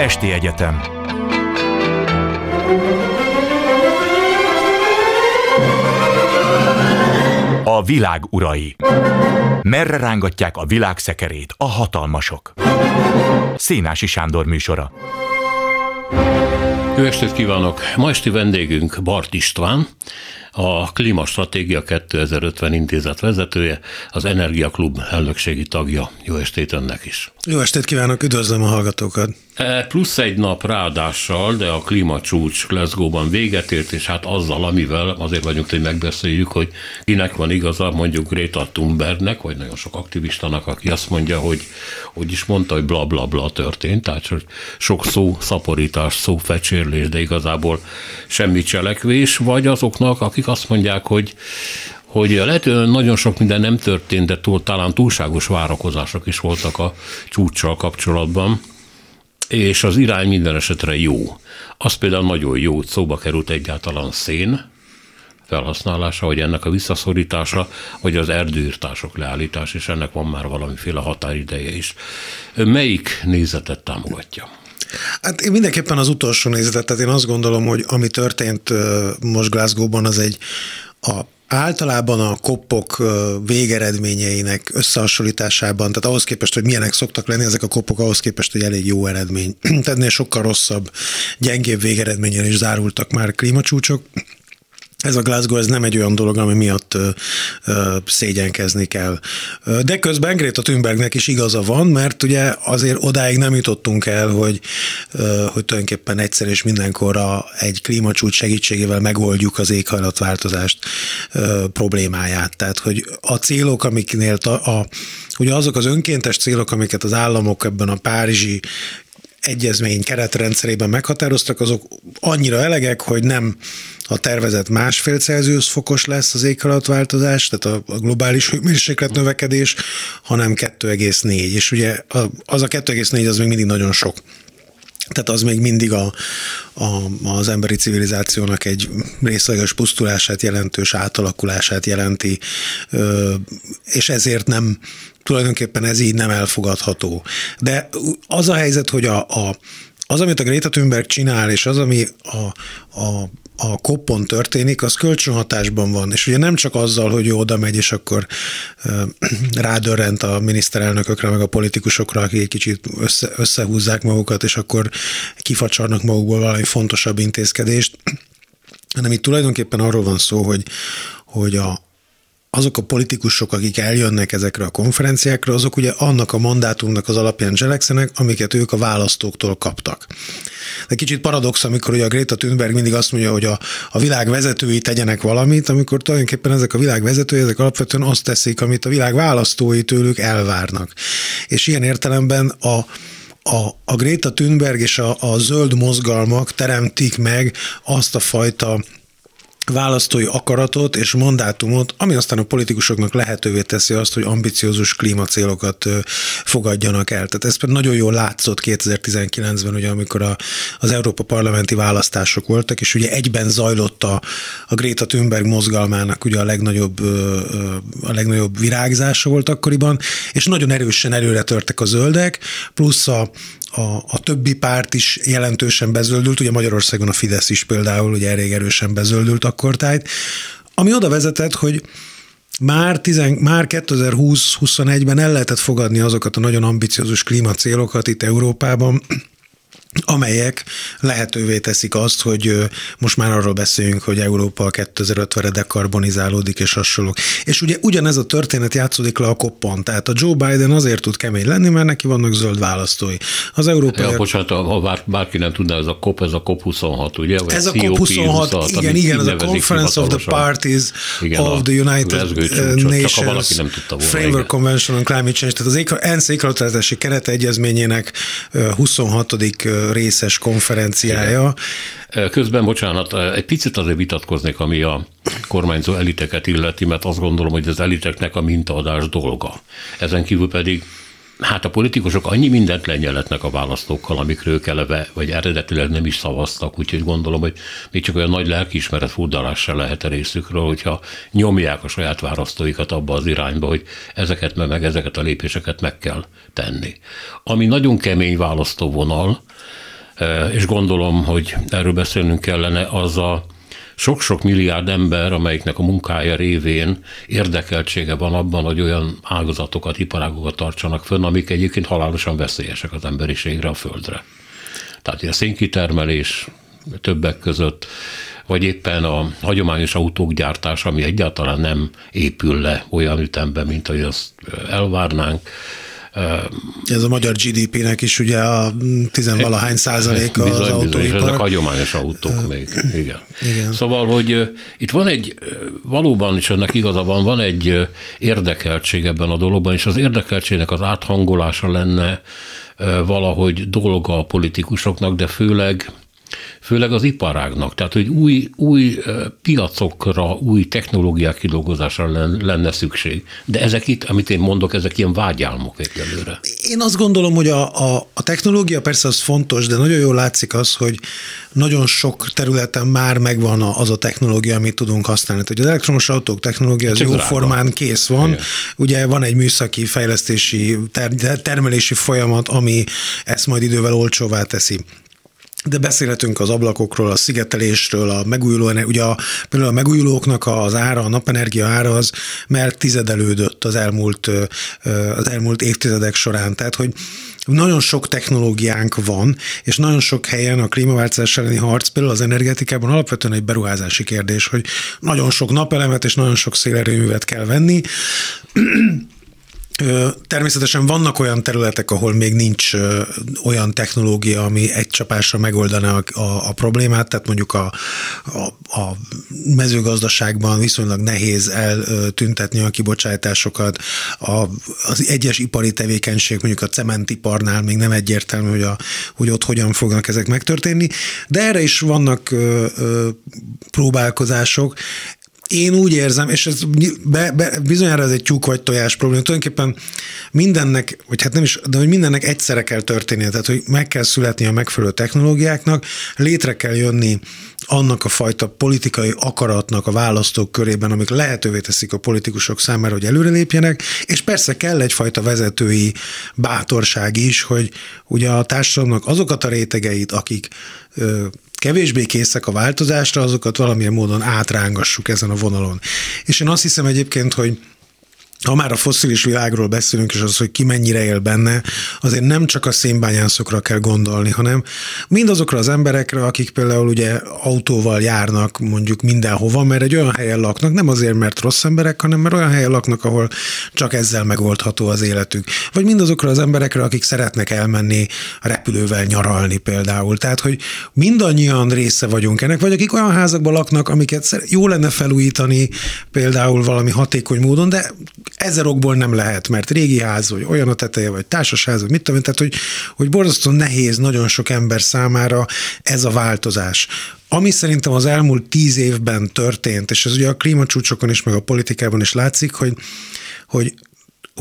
Esti Egyetem A világ urai Merre rángatják a világ szekerét a hatalmasok? Szénási Sándor műsora Jó estét kívánok! Ma esti vendégünk Bart István, a Klímastratégia 2050 intézet vezetője, az Energiaklub elnökségi tagja. Jó estét önnek is! Jó estét kívánok, üdvözlöm a hallgatókat! E, plusz egy nap ráadással, de a klímacsúcs Glasgow-ban véget ért, és hát azzal, amivel azért vagyunk, hogy megbeszéljük, hogy kinek van igaza, mondjuk Greta Thunbergnek, vagy nagyon sok aktivistának, aki azt mondja, hogy hogy is mondta, hogy bla bla bla történt, tehát sok szó szaporítás, szó fecsérlés, de igazából semmi cselekvés, vagy azoknak, akik azt mondják, hogy hogy lehet, hogy nagyon sok minden nem történt, de túl, talán túlságos várakozások is voltak a csúcssal kapcsolatban, és az irány minden esetre jó. Az például nagyon jó, hogy szóba került egyáltalán szén felhasználása, vagy ennek a visszaszorítása, vagy az erdőírtások leállítás, és ennek van már valamiféle határideje is. Melyik nézetet támogatja? Hát én mindenképpen az utolsó nézetet, tehát én azt gondolom, hogy ami történt most Glasgow-ban, az egy a általában a koppok végeredményeinek összehasonlításában, tehát ahhoz képest, hogy milyenek szoktak lenni ezek a koppok, ahhoz képest, hogy elég jó eredmény. tehát ennél sokkal rosszabb, gyengébb végeredményen is zárultak már klímacsúcsok ez a Glasgow ez nem egy olyan dolog, ami miatt ö, ö, szégyenkezni kell. De közben Greta Thunbergnek is igaza van, mert ugye azért odáig nem jutottunk el, hogy, ö, hogy tulajdonképpen egyszer és mindenkorra egy klímacsúcs segítségével megoldjuk az éghajlatváltozást ö, problémáját. Tehát, hogy a célok, amiknél a, a ugye azok az önkéntes célok, amiket az államok ebben a párizsi egyezmény keretrendszerében meghatároztak, azok annyira elegek, hogy nem a tervezett másfél Celsius fokos lesz az éghajlatváltozás, tehát a globális hőmérséklet növekedés, hanem 2,4. És ugye az a 2,4 az még mindig nagyon sok. Tehát az még mindig a, a, az emberi civilizációnak egy részleges pusztulását, jelentős átalakulását jelenti, és ezért nem tulajdonképpen ez így nem elfogadható. De az a helyzet, hogy a, a az, amit a Greta Thunberg csinál, és az, ami a, a a koppon történik, az kölcsönhatásban van. És ugye nem csak azzal, hogy ő oda megy, és akkor rádörrent a miniszterelnökökre, meg a politikusokra, akik egy kicsit össze, összehúzzák magukat, és akkor kifacsarnak magukból valami fontosabb intézkedést, hanem itt tulajdonképpen arról van szó, hogy, hogy a, azok a politikusok, akik eljönnek ezekre a konferenciákra, azok ugye annak a mandátumnak az alapján cselekszenek, amiket ők a választóktól kaptak. De kicsit paradox, amikor ugye a Greta Thunberg mindig azt mondja, hogy a, a világ vezetői tegyenek valamit, amikor tulajdonképpen ezek a világ vezetői, ezek alapvetően azt teszik, amit a világ választói tőlük elvárnak. És ilyen értelemben a, a, a Greta Thunberg és a, a zöld mozgalmak teremtik meg azt a fajta választói akaratot és mandátumot, ami aztán a politikusoknak lehetővé teszi azt, hogy ambiciózus klímacélokat fogadjanak el. Tehát ez pedig nagyon jól látszott 2019-ben, ugye, amikor a, az Európa parlamenti választások voltak, és ugye egyben zajlott a, a Greta Thunberg mozgalmának ugye a legnagyobb, a legnagyobb virágzása volt akkoriban, és nagyon erősen előre törtek a zöldek, plusz a, a, a többi párt is jelentősen bezöldült, ugye Magyarországon a Fidesz is például ugye elég erősen bezöldült akkortájt, ami oda vezetett, hogy már, tizen, már 2020-21-ben el lehetett fogadni azokat a nagyon ambiciózus klímacélokat itt Európában, amelyek lehetővé teszik azt, hogy most már arról beszéljünk, hogy Európa 2050-re dekarbonizálódik és hasonlók. És ugye ugyanez a történet játszódik le a koppon, tehát a Joe Biden azért tud kemény lenni, mert neki vannak zöld választói. Az Európai... Ja, bocsánat, ha bár, bárki nem tudná, ez a COP, ez a COP26, ugye? Vagy ez a COP26, igen, igen, ez a Conference of the Parties igen, of the United Nations nem tudta volna, Framework igen. Convention on Climate Change, tehát az ENSZ éghajlatváltozási keretegyezményének 26 részes konferenciája. Közben, bocsánat, egy picit azért vitatkoznék, ami a kormányzó eliteket illeti, mert azt gondolom, hogy az eliteknek a mintaadás dolga. Ezen kívül pedig Hát a politikusok annyi mindent lenyeletnek a választókkal, amikről ők eleve, vagy eredetileg nem is szavaztak, úgyhogy gondolom, hogy még csak olyan nagy lelkiismeret furdalás se lehet a részükről, hogyha nyomják a saját választóikat abba az irányba, hogy ezeket meg, meg ezeket a lépéseket meg kell tenni. Ami nagyon kemény választóvonal, és gondolom, hogy erről beszélnünk kellene, az a sok-sok milliárd ember, amelyiknek a munkája révén érdekeltsége van abban, hogy olyan ágazatokat, iparágokat tartsanak fönn, amik egyébként halálosan veszélyesek az emberiségre, a földre. Tehát a szénkitermelés többek között, vagy éppen a hagyományos autók gyártása, ami egyáltalán nem épül le olyan ütemben, mint ahogy azt elvárnánk, ez a magyar GDP-nek is ugye a tizenvalahány százaléka az autóipar. Ezek hagyományos autók még, igen. igen. Szóval, hogy itt van egy, valóban is ennek igaza van, van egy érdekeltség ebben a dologban, és az érdekeltségnek az áthangolása lenne valahogy dolga a politikusoknak, de főleg főleg az iparágnak. Tehát, hogy új, új piacokra, új technológiák kidolgozásra lenne szükség. De ezek itt, amit én mondok, ezek ilyen vágyálmok egyelőre. Én azt gondolom, hogy a, a, a technológia persze az fontos, de nagyon jól látszik az, hogy nagyon sok területen már megvan az a technológia, amit tudunk használni. Tehát az elektromos autók technológia az jó drága. formán kész van. Igen. Ugye van egy műszaki fejlesztési, ter- termelési folyamat, ami ezt majd idővel olcsóvá teszi de beszélhetünk az ablakokról, a szigetelésről, a megújuló, ugye a, például a megújulóknak az ára, a napenergia ára az mert tizedelődött az elmúlt, az elmúlt évtizedek során. Tehát, hogy nagyon sok technológiánk van, és nagyon sok helyen a klímaváltozás elleni harc, például az energetikában alapvetően egy beruházási kérdés, hogy nagyon sok napelemet és nagyon sok szélerőművet kell venni, Természetesen vannak olyan területek, ahol még nincs olyan technológia, ami egy csapásra megoldaná a, a, a problémát, tehát mondjuk a, a, a mezőgazdaságban viszonylag nehéz eltüntetni a kibocsátásokat, a, az egyes ipari tevékenység, mondjuk a cementiparnál még nem egyértelmű, hogy, a, hogy ott hogyan fognak ezek megtörténni, de erre is vannak ö, ö, próbálkozások. Én úgy érzem, és ez be, be, bizonyára ez egy tyúk vagy tojás probléma, tulajdonképpen mindennek, vagy hát nem is, de hogy mindennek egyszerre kell történnie, tehát hogy meg kell születni a megfelelő technológiáknak, létre kell jönni annak a fajta politikai akaratnak a választók körében, amik lehetővé teszik a politikusok számára, hogy előrelépjenek, és persze kell egyfajta vezetői bátorság is, hogy ugye a társadalomnak azokat a rétegeit, akik kevésbé készek a változásra, azokat valamilyen módon átrángassuk ezen a vonalon. És én azt hiszem egyébként, hogy ha már a fosszilis világról beszélünk, és az, hogy ki mennyire él benne, azért nem csak a szénbányászokra kell gondolni, hanem mindazokra az emberekre, akik például ugye autóval járnak mondjuk mindenhova, mert egy olyan helyen laknak, nem azért, mert rossz emberek, hanem mert olyan helyen laknak, ahol csak ezzel megoldható az életük. Vagy mindazokra az emberekre, akik szeretnek elmenni repülővel nyaralni például. Tehát, hogy mindannyian része vagyunk ennek, vagy akik olyan házakban laknak, amiket jó lenne felújítani, például valami hatékony módon, de ezer okból nem lehet, mert régi ház, vagy olyan a teteje, vagy társasház, vagy mit tudom tehát hogy, hogy borzasztóan nehéz nagyon sok ember számára ez a változás. Ami szerintem az elmúlt tíz évben történt, és ez ugye a klímacsúcsokon is, meg a politikában is látszik, hogy, hogy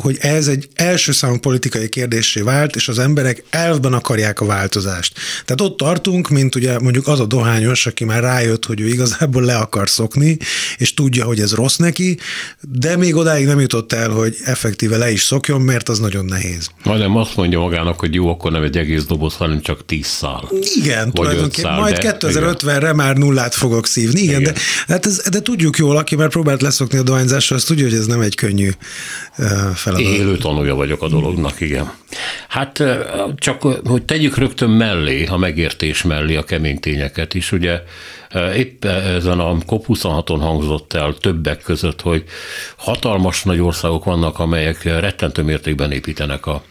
hogy ez egy első számú politikai kérdésé vált, és az emberek elvben akarják a változást. Tehát ott tartunk, mint ugye mondjuk az a dohányos, aki már rájött, hogy ő igazából le akar szokni, és tudja, hogy ez rossz neki, de még odáig nem jutott el, hogy effektíve le is szokjon, mert az nagyon nehéz. Majdnem azt mondja magának, hogy jó, akkor nem egy egész doboz, hanem csak tíz szál. Igen, tulajdonképpen majd 2050-re már nullát fogok szívni. Igen, igen. De, hát ez, de tudjuk jól, aki már próbált leszokni a dohányzásra, az tudja, hogy ez nem egy könnyű feladat. Élő tanulja vagyok a dolognak, igen. Hát csak, hogy tegyük rögtön mellé, a megértés mellé a kemény tényeket is, ugye épp ezen a COP26-on hangzott el többek között, hogy hatalmas nagy országok vannak, amelyek rettentő mértékben építenek a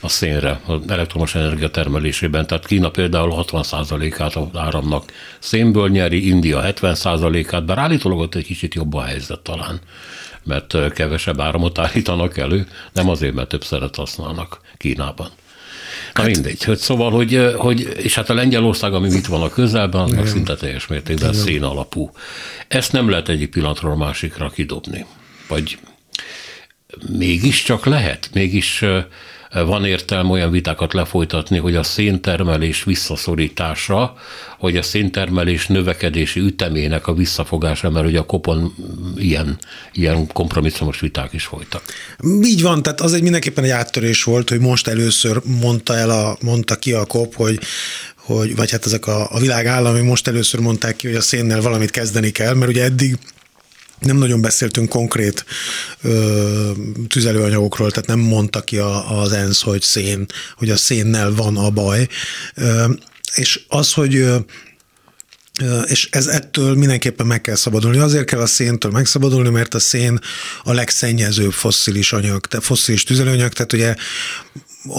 a szénre, az elektromos energia termelésében. Tehát Kína például 60%-át az áramnak szénből nyeri, India 70%-át, bár állítólag ott egy kicsit jobb a helyzet talán mert kevesebb áramot állítanak elő, nem azért, mert több szeret használnak Kínában. Na hát, mindegy. Hogy szóval, hogy, hogy, és hát a Lengyelország, ami itt van a közelben, meg szinte teljes mértékben szén alapú. Ezt nem lehet egyik pillanatról másikra kidobni. Vagy mégiscsak lehet, mégis van értelme olyan vitákat lefolytatni, hogy a széntermelés visszaszorítása, hogy a széntermelés növekedési ütemének a visszafogása, mert ugye a kopon ilyen, ilyen kompromisszumos viták is folytak. Így van, tehát az egy mindenképpen egy áttörés volt, hogy most először mondta el a, mondta ki a kop, hogy hogy vagy hát ezek a, a világ állami most először mondták ki, hogy a szénnel valamit kezdeni kell, mert ugye eddig nem nagyon beszéltünk konkrét ö, tüzelőanyagokról, tehát nem mondta ki a, az ENSZ, hogy szén, hogy a szénnel van a baj. Ö, és az, hogy és ez ettől mindenképpen meg kell szabadulni. Azért kell a széntől megszabadulni, mert a szén a legszennyezőbb fosszilis anyag, fosszilis tüzelőanyag, tehát ugye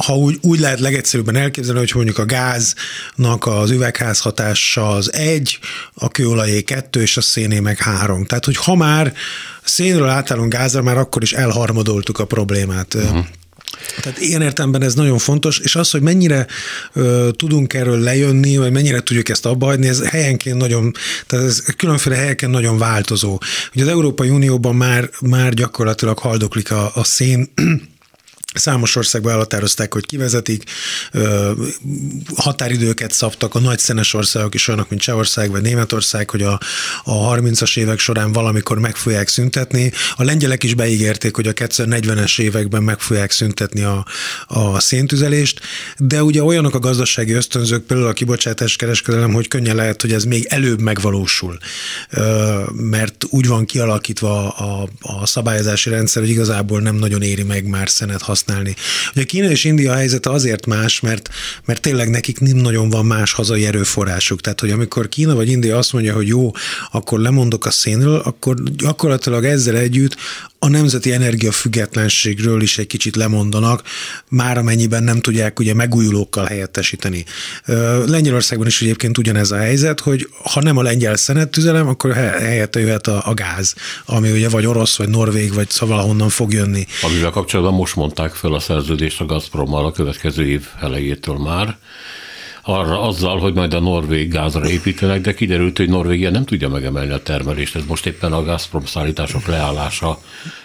ha úgy, úgy lehet legegyszerűbben elképzelni, hogy mondjuk a gáznak az üvegházhatása az egy, a kőolajé kettő, és a széné meg három. Tehát, hogy ha már szénről átállunk gázra, már akkor is elharmadoltuk a problémát. Uh-huh. Tehát ilyen értelemben ez nagyon fontos, és az, hogy mennyire ö, tudunk erről lejönni, vagy mennyire tudjuk ezt abba hagyni, ez helyenként nagyon, tehát ez különféle helyeken nagyon változó. Ugye az Európai Unióban már, már gyakorlatilag haldoklik a, a szén, Számos országban elhatározták, hogy kivezetik, határidőket szabtak a nagy szenes országok is olyanok, mint Csehország vagy Németország, hogy a, a 30-as évek során valamikor meg fogják szüntetni. A lengyelek is beígérték, hogy a 2040-es években meg fogják szüntetni a, a széntüzelést, de ugye olyanok a gazdasági ösztönzők, például a kibocsátás kereskedelem, hogy könnyen lehet, hogy ez még előbb megvalósul, mert úgy van kialakítva a, a szabályozási rendszer, hogy igazából nem nagyon éri meg már szenet használni használni. Ugye Kína és India helyzete azért más, mert, mert tényleg nekik nem nagyon van más hazai erőforrásuk. Tehát, hogy amikor Kína vagy India azt mondja, hogy jó, akkor lemondok a szénről, akkor gyakorlatilag ezzel együtt a nemzeti energiafüggetlenségről is egy kicsit lemondanak, már amennyiben nem tudják ugye megújulókkal helyettesíteni. Lengyelországban is egyébként ugyanez a helyzet, hogy ha nem a lengyel szenettüzelem, akkor helyette jöhet a, a gáz, ami ugye vagy orosz, vagy norvég, vagy szóval honnan fog jönni. Amivel kapcsolatban most mondták fel a szerződést a Gazprommal a következő év elejétől már, arra azzal, hogy majd a norvég gázra építenek, de kiderült, hogy Norvégia nem tudja megemelni a termelést. Ez most éppen a Gazprom szállítások leállása,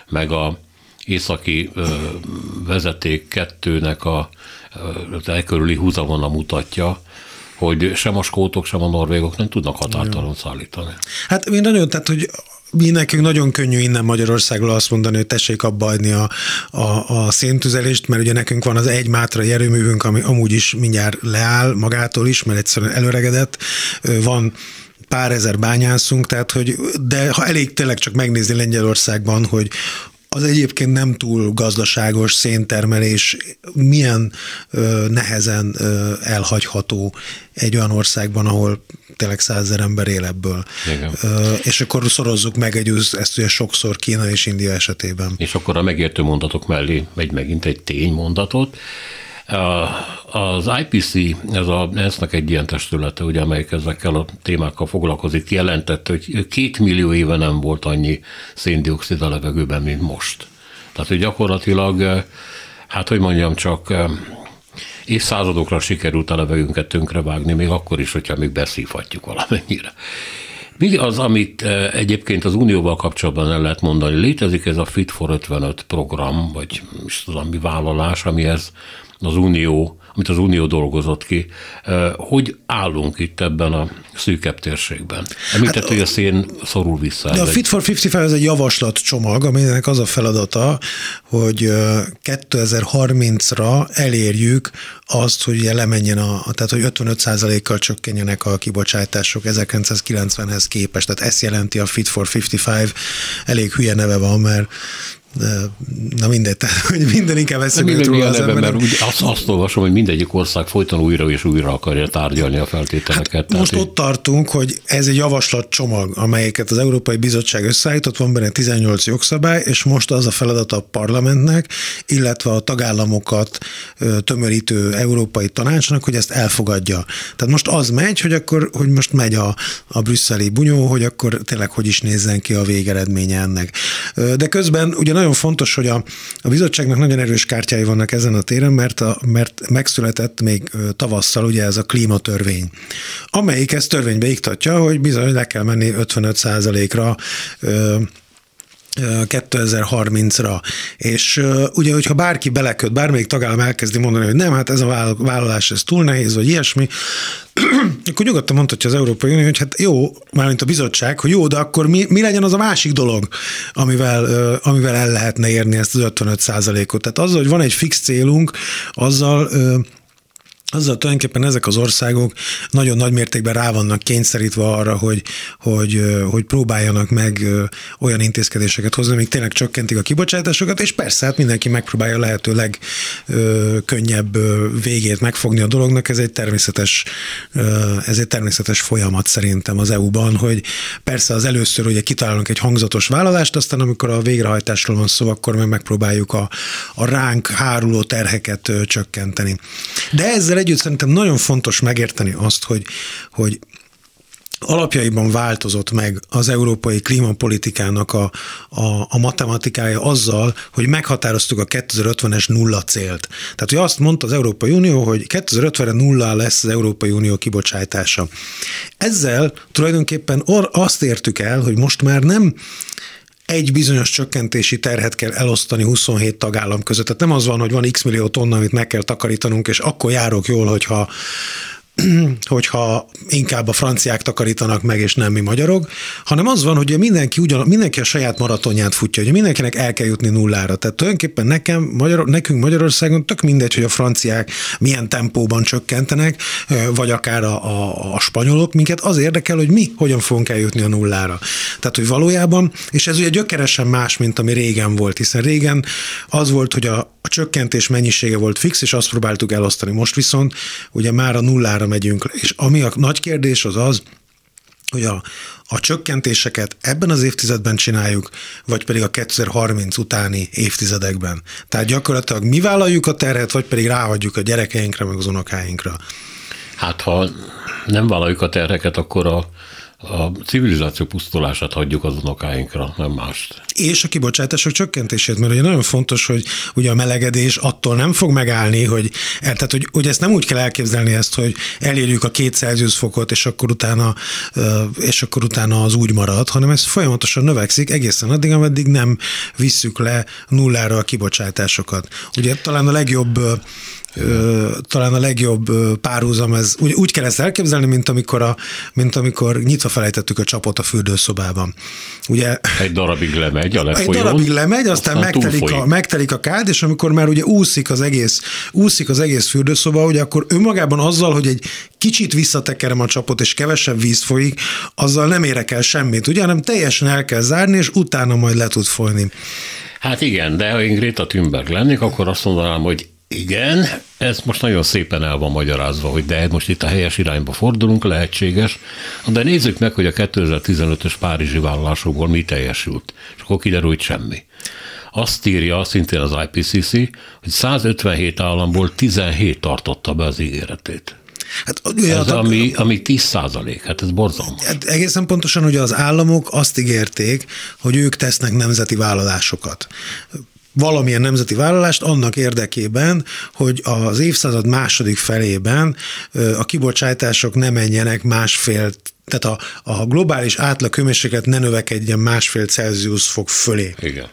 meg a északi vezeték kettőnek a, az elkörüli húzavona mutatja, hogy sem a skótok, sem a norvégok nem tudnak határtalan szállítani. Hát mi nagyon, tehát hogy mi nekünk nagyon könnyű innen Magyarországról azt mondani, hogy tessék abba adni a, a, a széntüzelést, mert ugye nekünk van az egy mátrai erőművünk, ami amúgy is mindjárt leáll magától is, mert egyszerűen előregedett. Van pár ezer bányászunk, tehát hogy, de ha elég tényleg csak megnézni Lengyelországban, hogy az egyébként nem túl gazdaságos széntermelés milyen ö, nehezen ö, elhagyható egy olyan országban, ahol tényleg százezer ember él ebből. Igen. Ö, és akkor szorozzuk meg egy, ezt ugye sokszor Kína és India esetében. És akkor a megértő mondatok mellé megy megint egy ténymondatot. Az IPC, ez a ensz egy ilyen testülete, ugye, amelyik ezekkel a témákkal foglalkozik, jelentette, hogy két millió éve nem volt annyi széndiokszid a levegőben, mint most. Tehát, hogy gyakorlatilag, hát hogy mondjam csak, évszázadokra sikerült a levegőnket tönkrevágni, még akkor is, hogyha még beszívhatjuk valamennyire. Mi az, amit egyébként az Unióval kapcsolatban el lehet mondani? Létezik ez a Fit for 55 program, vagy is tudom, mi vállalás, amihez az Unió, amit az Unió dolgozott ki. Hogy állunk itt ebben a szűkebb térségben? Említett, hát, hogy a szén szorul vissza. De a Fit for 55 ez egy javaslatcsomag, aminek az a feladata, hogy 2030-ra elérjük azt, hogy lemenjen a, tehát hogy 55%-kal csökkenjenek a kibocsátások 1990-hez képest. Tehát ezt jelenti a Fit for 55, elég hülye neve van, mert na mindegy, tehát hogy minden inkább eszembe jut róla az ember. Mert úgy azt, azt olvasom, hogy mindegyik ország folyton újra és újra akarja tárgyalni a feltételeket. Hát most így... ott tartunk, hogy ez egy javaslatcsomag, amelyeket az Európai Bizottság összeállított, van benne 18 jogszabály, és most az a feladat a parlamentnek, illetve a tagállamokat tömörítő Európai Tanácsnak, hogy ezt elfogadja. Tehát most az megy, hogy akkor, hogy most megy a, a brüsszeli bunyó, hogy akkor tényleg hogy is nézzen ki a végeredménye ennek. De közben ugye nagyon fontos, hogy a, a bizottságnak nagyon erős kártyái vannak ezen a téren, mert, a, mert megszületett még tavasszal ugye ez a klímatörvény, amelyik ezt törvénybe iktatja, hogy bizony le kell menni 55 ra 2030-ra. És ugye, hogyha bárki beleköt, bármelyik tagállam elkezdi mondani, hogy nem, hát ez a vállalás, ez túl nehéz, vagy ilyesmi, akkor nyugodtan mondhatja az Európai Unió, hogy hát jó, mármint a bizottság, hogy jó, de akkor mi, mi legyen az a másik dolog, amivel, amivel el lehetne érni ezt az 55 ot Tehát azzal, hogy van egy fix célunk, azzal azzal tulajdonképpen ezek az országok nagyon nagy mértékben rá vannak kényszerítve arra, hogy, hogy, hogy próbáljanak meg olyan intézkedéseket hozni, amik tényleg csökkentik a kibocsátásokat, és persze hát mindenki megpróbálja lehető legkönnyebb végét megfogni a dolognak. Ez egy természetes, ez egy természetes folyamat szerintem az EU-ban, hogy persze az először ugye kitalálunk egy hangzatos vállalást, aztán amikor a végrehajtásról van szó, akkor meg megpróbáljuk a, a ránk háruló terheket csökkenteni. De ezzel együtt szerintem nagyon fontos megérteni azt, hogy, hogy alapjaiban változott meg az európai klímapolitikának a, a, a matematikája azzal, hogy meghatároztuk a 2050-es nulla célt. Tehát, hogy azt mondta az Európai Unió, hogy 2050-re nulla lesz az Európai Unió kibocsátása. Ezzel tulajdonképpen or, azt értük el, hogy most már nem egy bizonyos csökkentési terhet kell elosztani 27 tagállam között. Tehát nem az van, hogy van x millió tonna, amit meg kell takarítanunk, és akkor járok jól, hogyha hogyha inkább a franciák takarítanak meg, és nem mi magyarok, hanem az van, hogy mindenki, ugyan, mindenki a saját maratonját futja, hogy mindenkinek el kell jutni nullára. Tehát tulajdonképpen nekem, Magyar, nekünk Magyarországon tök mindegy, hogy a franciák milyen tempóban csökkentenek, vagy akár a, a, a spanyolok, minket az érdekel, hogy mi hogyan fogunk eljutni a nullára. Tehát, hogy valójában, és ez ugye gyökeresen más, mint ami régen volt, hiszen régen az volt, hogy a, a csökkentés mennyisége volt fix, és azt próbáltuk elosztani. Most viszont ugye már a nullára megyünk. És ami a nagy kérdés az az, hogy a, a csökkentéseket ebben az évtizedben csináljuk, vagy pedig a 2030 utáni évtizedekben. Tehát gyakorlatilag mi vállaljuk a terhet, vagy pedig ráhagyjuk a gyerekeinkre, meg az unokáinkra. Hát ha nem vállaljuk a terheket, akkor a a civilizáció pusztulását hagyjuk az unokáinkra, nem mást. És a kibocsátások csökkentését, mert ugye nagyon fontos, hogy ugye a melegedés attól nem fog megállni, hogy, tehát hogy, hogy ezt nem úgy kell elképzelni ezt, hogy elérjük a két Celsius fokot, és akkor utána, és akkor utána az úgy marad, hanem ez folyamatosan növekszik egészen addig, ameddig nem visszük le nullára a kibocsátásokat. Ugye talán a legjobb talán a legjobb párhuzam, ez úgy, úgy kell ezt elképzelni, mint amikor, a, mint amikor nyitva felejtettük a csapot a fürdőszobában. Ugye, egy darabig lemegy a lefolyón, Egy darabig lemegy, aztán, aztán megtelik a, megtelik a kád, és amikor már ugye úszik az egész, úszik az egész fürdőszoba, ugye akkor önmagában azzal, hogy egy kicsit visszatekerem a csapot, és kevesebb víz folyik, azzal nem érek el semmit, ugye, hanem teljesen el kell zárni, és utána majd le tud folyni. Hát igen, de ha én Greta Thunberg lennék, akkor azt mondanám, hogy igen, ez most nagyon szépen el van magyarázva, hogy de most itt a helyes irányba fordulunk, lehetséges, de nézzük meg, hogy a 2015-ös Párizsi vállalásokból mi teljesült, és akkor kiderül, hogy semmi. Azt írja szintén az IPCC, hogy 157 államból 17 tartotta be az ígéretét. Hát, ugye, ez, ami, ami 10 százalék, hát ez borzalmas. Hát egészen pontosan, hogy az államok azt ígérték, hogy ők tesznek nemzeti vállalásokat valamilyen nemzeti vállalást annak érdekében, hogy az évszázad második felében a kibocsátások ne menjenek másfél tehát a, a globális átlag hőmérséklet ne növekedjen másfél Celsius fok fölé. Igen.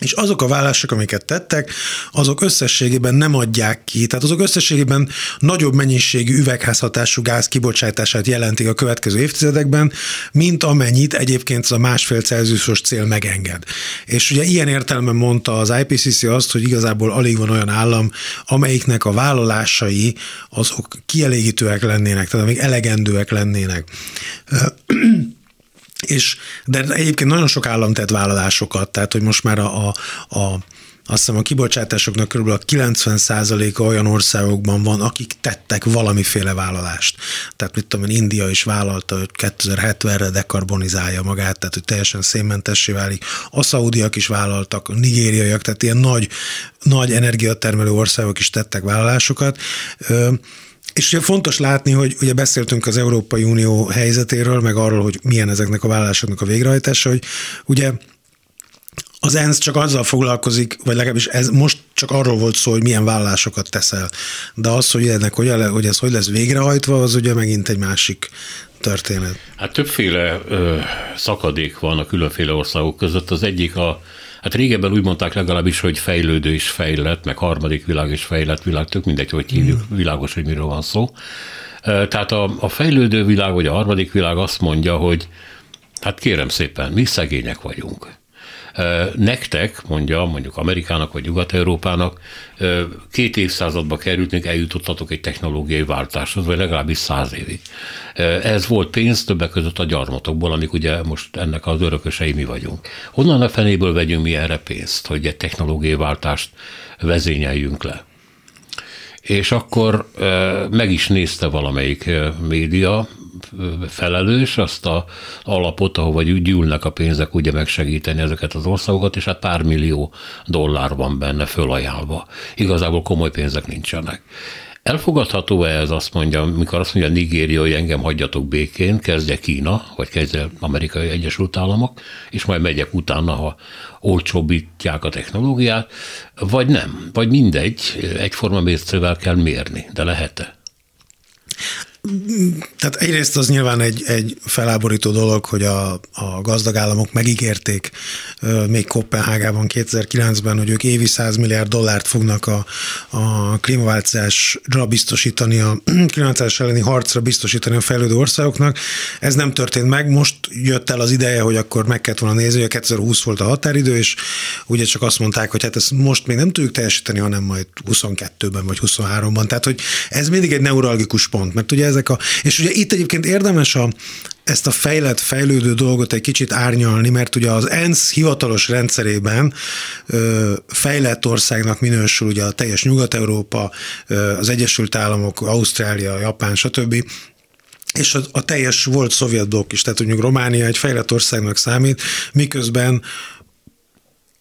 És azok a vállások, amiket tettek, azok összességében nem adják ki, tehát azok összességében nagyobb mennyiségű üvegházhatású gáz kibocsátását jelentik a következő évtizedekben, mint amennyit egyébként az a másfél Celsiusos cél megenged. És ugye ilyen értelemben mondta az IPCC azt, hogy igazából alig van olyan állam, amelyiknek a vállalásai azok kielégítőek lennének, tehát amik elegendőek lennének. És, de egyébként nagyon sok állam tett vállalásokat, tehát hogy most már a, a, a azt hiszem a kibocsátásoknak kb. a 90%-a olyan országokban van, akik tettek valamiféle vállalást. Tehát mit tudom én, India is vállalta, hogy 2070-re dekarbonizálja magát, tehát hogy teljesen szénmentessé válik. A szaudiak is vállaltak, a nigériaiak, tehát ilyen nagy, nagy energiatermelő országok is tettek vállalásokat. És ugye fontos látni, hogy ugye beszéltünk az Európai Unió helyzetéről, meg arról, hogy milyen ezeknek a vállalásoknak a végrehajtása, hogy ugye az ENSZ csak azzal foglalkozik, vagy legalábbis ez most csak arról volt szó, hogy milyen vállalásokat teszel. De az, hogy ennek hogy, hogy ez hogy lesz végrehajtva, az ugye megint egy másik történet. Hát többféle ö, szakadék van a különféle országok között. Az egyik a Hát régebben úgy mondták legalábbis, hogy fejlődő és fejlett, meg harmadik világ és fejlett világ, tök mindegy, hogy hívjuk, mm. világos, hogy miről van szó. Tehát a, a fejlődő világ, vagy a harmadik világ azt mondja, hogy hát kérem szépen, mi szegények vagyunk. Nektek, mondja mondjuk Amerikának vagy Nyugat-Európának, két évszázadba került, még eljutottatok egy technológiai váltáshoz, vagy legalábbis száz évig. Ez volt pénz többek között a gyarmatokból, amik ugye most ennek az örökösei mi vagyunk. Honnan a fenéből vegyünk mi erre pénzt, hogy egy technológiai váltást vezényeljünk le? És akkor meg is nézte valamelyik média, felelős, azt a alapot, ahova gyűlnek a pénzek, ugye megsegíteni ezeket az országokat, és hát pár millió dollár van benne fölajánlva. Igazából komoly pénzek nincsenek. Elfogadható-e ez azt mondja, mikor azt mondja Nigéria, hogy engem hagyjatok békén, kezdje Kína, vagy kezdje Amerikai Egyesült Államok, és majd megyek utána, ha olcsóbbítják a technológiát, vagy nem, vagy mindegy, egyforma mércével kell mérni, de lehet-e? Tehát egyrészt az nyilván egy, egy feláborító dolog, hogy a, a gazdag államok megígérték még Kopenhágában 2009-ben, hogy ők évi 100 milliárd dollárt fognak a, a klímaváltozásra biztosítani, a klímaváltozás elleni harcra biztosítani a fejlődő országoknak. Ez nem történt meg, most jött el az ideje, hogy akkor meg kellett volna nézni, hogy 2020 volt a határidő, és ugye csak azt mondták, hogy hát ezt most még nem tudjuk teljesíteni, hanem majd 22-ben vagy 23-ban. Tehát, hogy ez mindig egy neuralgikus pont, mert ugye ezek a, és ugye itt egyébként érdemes a, ezt a fejlett, fejlődő dolgot egy kicsit árnyalni, mert ugye az ENSZ hivatalos rendszerében ö, fejlett országnak minősül ugye a teljes Nyugat-Európa, ö, az Egyesült Államok, Ausztrália, Japán, stb., és a, a teljes volt szovjet blokk is, tehát mondjuk Románia egy fejlett országnak számít, miközben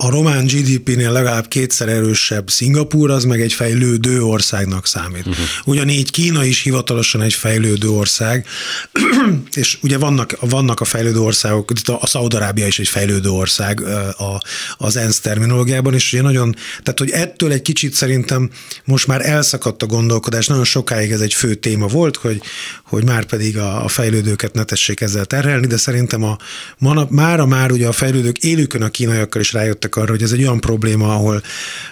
a román GDP-nél legalább kétszer erősebb Szingapúr, az meg egy fejlődő országnak számít. Uh-huh. Ugyanígy Kína is hivatalosan egy fejlődő ország, és ugye vannak, vannak a fejlődő országok, a Szaudarábia is egy fejlődő ország a, az ENSZ terminológiában, és ugye nagyon, tehát hogy ettől egy kicsit szerintem most már elszakadt a gondolkodás, nagyon sokáig ez egy fő téma volt, hogy, hogy már pedig a, a fejlődőket ne tessék ezzel terhelni, de szerintem a, mára már ugye a fejlődők élőkön a kínaiakkal is rájöttek rájöttek arra, hogy ez egy olyan probléma, ahol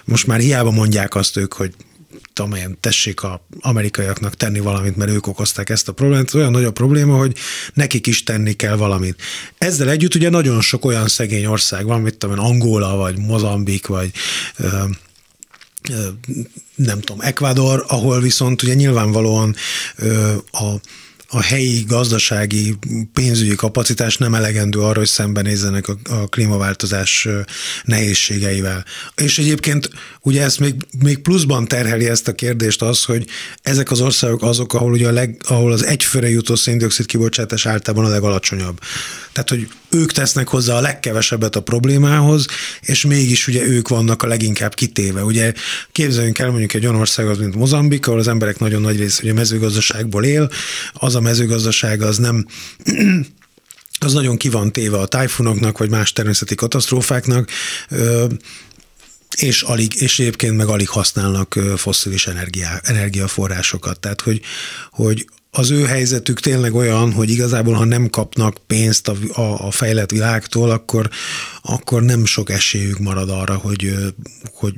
most már hiába mondják azt ők, hogy én, tessék a amerikaiaknak tenni valamit, mert ők okozták ezt a problémát. Ez olyan nagy a probléma, hogy nekik is tenni kell valamit. Ezzel együtt ugye nagyon sok olyan szegény ország van, mint tudom Angola, vagy Mozambik, vagy ö, ö, nem tudom, Ecuador, ahol viszont ugye nyilvánvalóan ö, a a helyi gazdasági pénzügyi kapacitás nem elegendő arra, hogy szembenézzenek a, a klímaváltozás nehézségeivel. És egyébként ugye ezt még, még pluszban terheli ezt a kérdést az, hogy ezek az országok azok, ahol, ugye a leg, ahol az egyfőre jutó széndiokszid kibocsátás általában a legalacsonyabb. Tehát, hogy ők tesznek hozzá a legkevesebbet a problémához, és mégis ugye ők vannak a leginkább kitéve. Ugye képzeljünk el mondjuk egy olyan országot, mint Mozambik, ahol az emberek nagyon nagy része ugye mezőgazdaságból él, az a mezőgazdaság az nem az nagyon ki van téve a tájfunoknak, vagy más természeti katasztrófáknak, és, alig, és egyébként meg alig használnak fosszilis energia, energiaforrásokat. Tehát, hogy, hogy az ő helyzetük tényleg olyan, hogy igazából, ha nem kapnak pénzt a, a, a fejlett világtól, akkor, akkor nem sok esélyük marad arra, hogy, hogy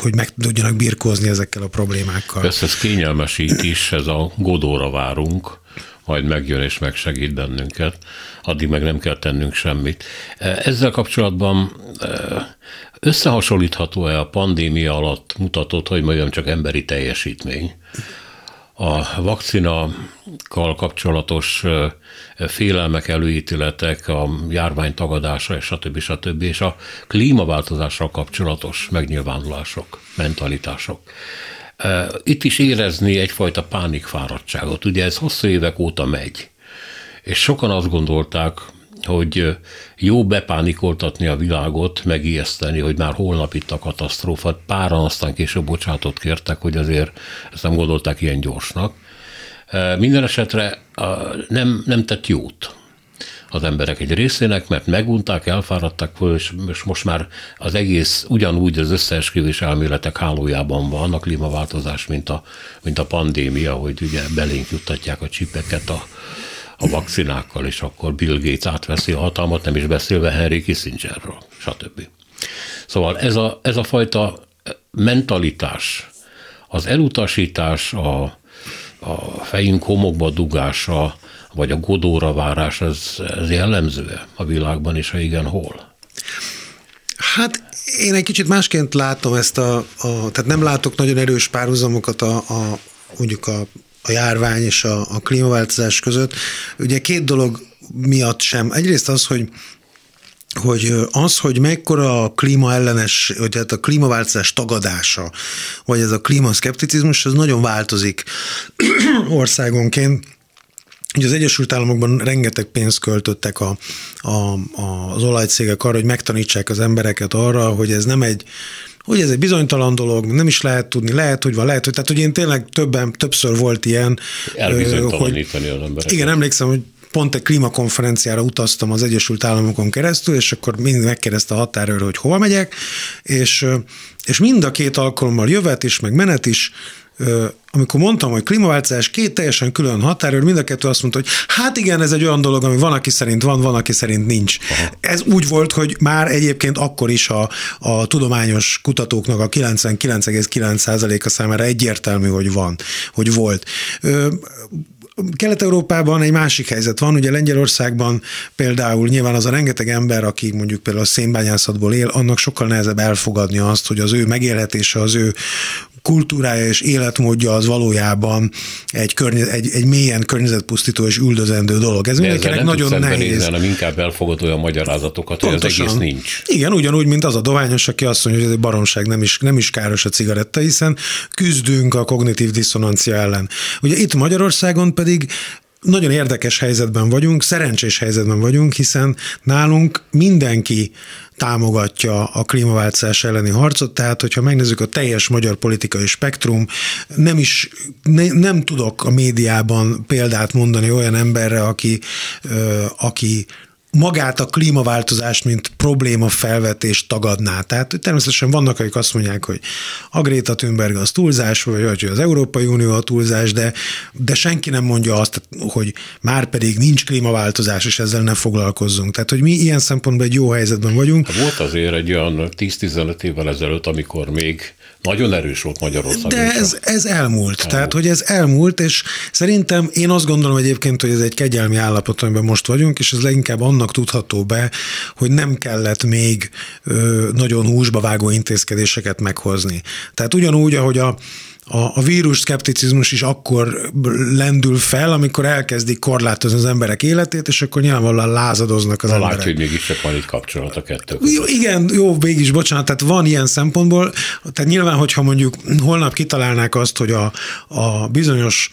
hogy meg tudjanak birkózni ezekkel a problémákkal. Persze ez kényelmesít is, ez a godóra várunk, majd megjön és megsegít bennünket, addig meg nem kell tennünk semmit. Ezzel kapcsolatban összehasonlítható-e a pandémia alatt mutatott, hogy mondjam csak emberi teljesítmény? a vakcinakkal kapcsolatos félelmek, előítéletek, a járvány tagadása, stb. stb. és a klímaváltozással kapcsolatos megnyilvánulások, mentalitások. Itt is érezni egyfajta pánikfáradtságot. Ugye ez hosszú évek óta megy, és sokan azt gondolták, hogy jó bepánikoltatni a világot, megijeszteni, hogy már holnap itt a katasztrófa. Páran aztán később bocsátot kértek, hogy azért ezt nem gondolták ilyen gyorsnak. Minden esetre nem, nem tett jót az emberek egy részének, mert megunták, elfáradtak, és most már az egész ugyanúgy az összeesküvés elméletek hálójában van a klímaváltozás, mint a, mint a pandémia, hogy ugye belénk juttatják a csipeket a, a vakcinákkal, és akkor Bill Gates átveszi a hatalmat, nem is beszélve Henry Kissingerről, stb. Szóval ez a, ez a fajta mentalitás, az elutasítás, a, a fejünk homokba dugása, vagy a godóra várás, ez, ez jellemző a világban, és ha igen, hol? Hát én egy kicsit másként látom ezt a, a tehát nem látok nagyon erős párhuzamokat a, a mondjuk a, a járvány és a, a klímaváltozás között. Ugye két dolog miatt sem. Egyrészt az, hogy hogy az, hogy mekkora a klímaellenes, vagy hát a klímaváltozás tagadása, vagy ez a klímaszkepticizmus, az nagyon változik országonként. Ugye az Egyesült Államokban rengeteg pénzt költöttek a, a, a, az olajcégek arra, hogy megtanítsák az embereket arra, hogy ez nem egy, hogy ez egy bizonytalan dolog, nem is lehet tudni, lehet, hogy van, lehet, hogy, tehát hogy én tényleg többen, többször volt ilyen. Elbizonytalanítani hogy, az embereket. Igen, emlékszem, hogy pont egy klímakonferenciára utaztam az Egyesült Államokon keresztül, és akkor mind megkérdezte a határőr, hogy hova megyek, és, és mind a két alkalommal jövet is, meg menet is, amikor mondtam, hogy klímaváltozás két teljesen külön határőr, mind a kettő azt mondta, hogy hát igen, ez egy olyan dolog, ami van, aki szerint van, van, aki szerint nincs. Aha. Ez úgy volt, hogy már egyébként akkor is a, a tudományos kutatóknak a 99,9%-a számára egyértelmű, hogy van, hogy volt. Kelet-Európában egy másik helyzet van, ugye Lengyelországban például nyilván az a rengeteg ember, aki mondjuk például a szénbányászatból él, annak sokkal nehezebb elfogadni azt, hogy az ő megélhetése, az ő kultúrája és életmódja az valójában egy, környe, egy, egy mélyen környezetpusztító és üldözendő dolog. Ez mindenkinek nagyon nehéz. hanem inkább elfogad olyan magyarázatokat, Pontosan. hogy az egész nincs. Igen, ugyanúgy, mint az a doványos, aki azt mondja, hogy ez egy baromság, nem is, nem is káros a cigaretta, hiszen küzdünk a kognitív diszonancia ellen. Ugye itt Magyarországon pedig nagyon érdekes helyzetben vagyunk, szerencsés helyzetben vagyunk, hiszen nálunk mindenki támogatja a klímaváltozás elleni harcot, tehát hogyha megnézzük a teljes magyar politikai spektrum, nem is, ne, nem tudok a médiában példát mondani olyan emberre, aki, ö, aki magát a klímaváltozást, mint probléma felvetést tagadná. Tehát természetesen vannak, akik azt mondják, hogy a Greta Thunberg az túlzás, vagy hogy az Európai Unió a túlzás, de, de senki nem mondja azt, hogy már pedig nincs klímaváltozás, és ezzel ne foglalkozzunk. Tehát, hogy mi ilyen szempontból egy jó helyzetben vagyunk. Volt azért egy olyan 10-15 évvel ezelőtt, amikor még nagyon erős volt Magyarország. De ez, ez elmúlt. elmúlt. Tehát, hogy ez elmúlt, és szerintem én azt gondolom egyébként, hogy ez egy kegyelmi állapot, amiben most vagyunk, és ez leginkább annak tudható be, hogy nem kellett még ö, nagyon húsba vágó intézkedéseket meghozni. Tehát ugyanúgy, ahogy a a, a vírus szkepticizmus is akkor lendül fel, amikor elkezdik korlátozni az emberek életét, és akkor nyilvánvalóan lázadoznak az Na, emberek. Látja, hogy mégis van itt kapcsolat a kettő Jó, Igen, jó, mégis, bocsánat, tehát van ilyen szempontból, tehát nyilván, hogyha mondjuk holnap kitalálnák azt, hogy a, a bizonyos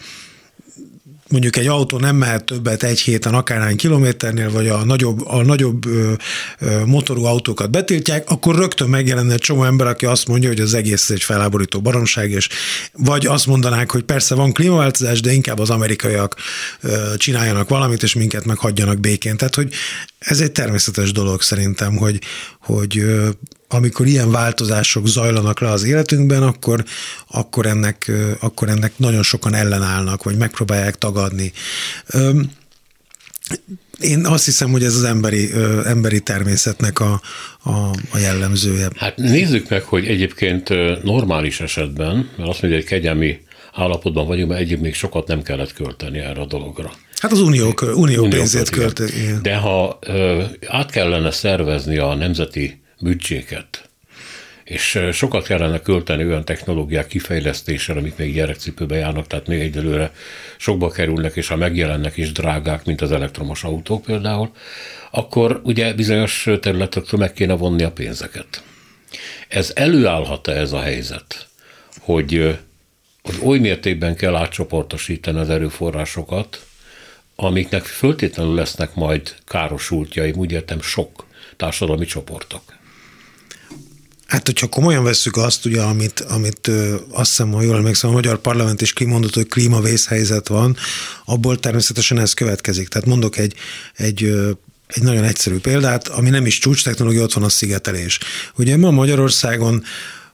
mondjuk egy autó nem mehet többet egy héten akárhány kilométernél, vagy a nagyobb, a nagyobb ö, ö, motorú autókat betiltják, akkor rögtön megjelenne egy csomó ember, aki azt mondja, hogy az egész egy felháborító baromság, és vagy azt mondanák, hogy persze van klímaváltozás, de inkább az amerikaiak ö, csináljanak valamit, és minket meg hagyjanak békén. Tehát, hogy ez egy természetes dolog szerintem, hogy, hogy amikor ilyen változások zajlanak le az életünkben, akkor, akkor, ennek, akkor ennek nagyon sokan ellenállnak, vagy megpróbálják tagadni. Én azt hiszem, hogy ez az emberi, emberi természetnek a, a, a jellemzője. Hát nézzük meg, hogy egyébként normális esetben, mert azt mondja, hogy kegyelmi állapotban vagyunk, mert egyébként még sokat nem kellett költeni erre a dologra. Hát az unió, unió, unió pénzét költeni. De ha ö, át kellene szervezni a nemzeti büdzséket, és sokat kellene költeni olyan technológiák kifejlesztésére, amik még gyerekcipőbe járnak, tehát még egyelőre sokba kerülnek, és ha megjelennek is drágák, mint az elektromos autók például, akkor ugye bizonyos területekről meg kéne vonni a pénzeket. Ez előállhat-e ez a helyzet, hogy, hogy oly mértékben kell átcsoportosítani az erőforrásokat, amiknek föltétlenül lesznek majd károsultjai, úgy értem sok társadalmi csoportok. Hát, hogyha komolyan vesszük azt, ugye, amit, amit ö, azt hiszem, ha jól emlékszem, a magyar parlament is kimondott, hogy klímavészhelyzet van, abból természetesen ez következik. Tehát mondok egy, egy ö, egy nagyon egyszerű példát, ami nem is csúcs technológia, ott van a szigetelés. Ugye ma Magyarországon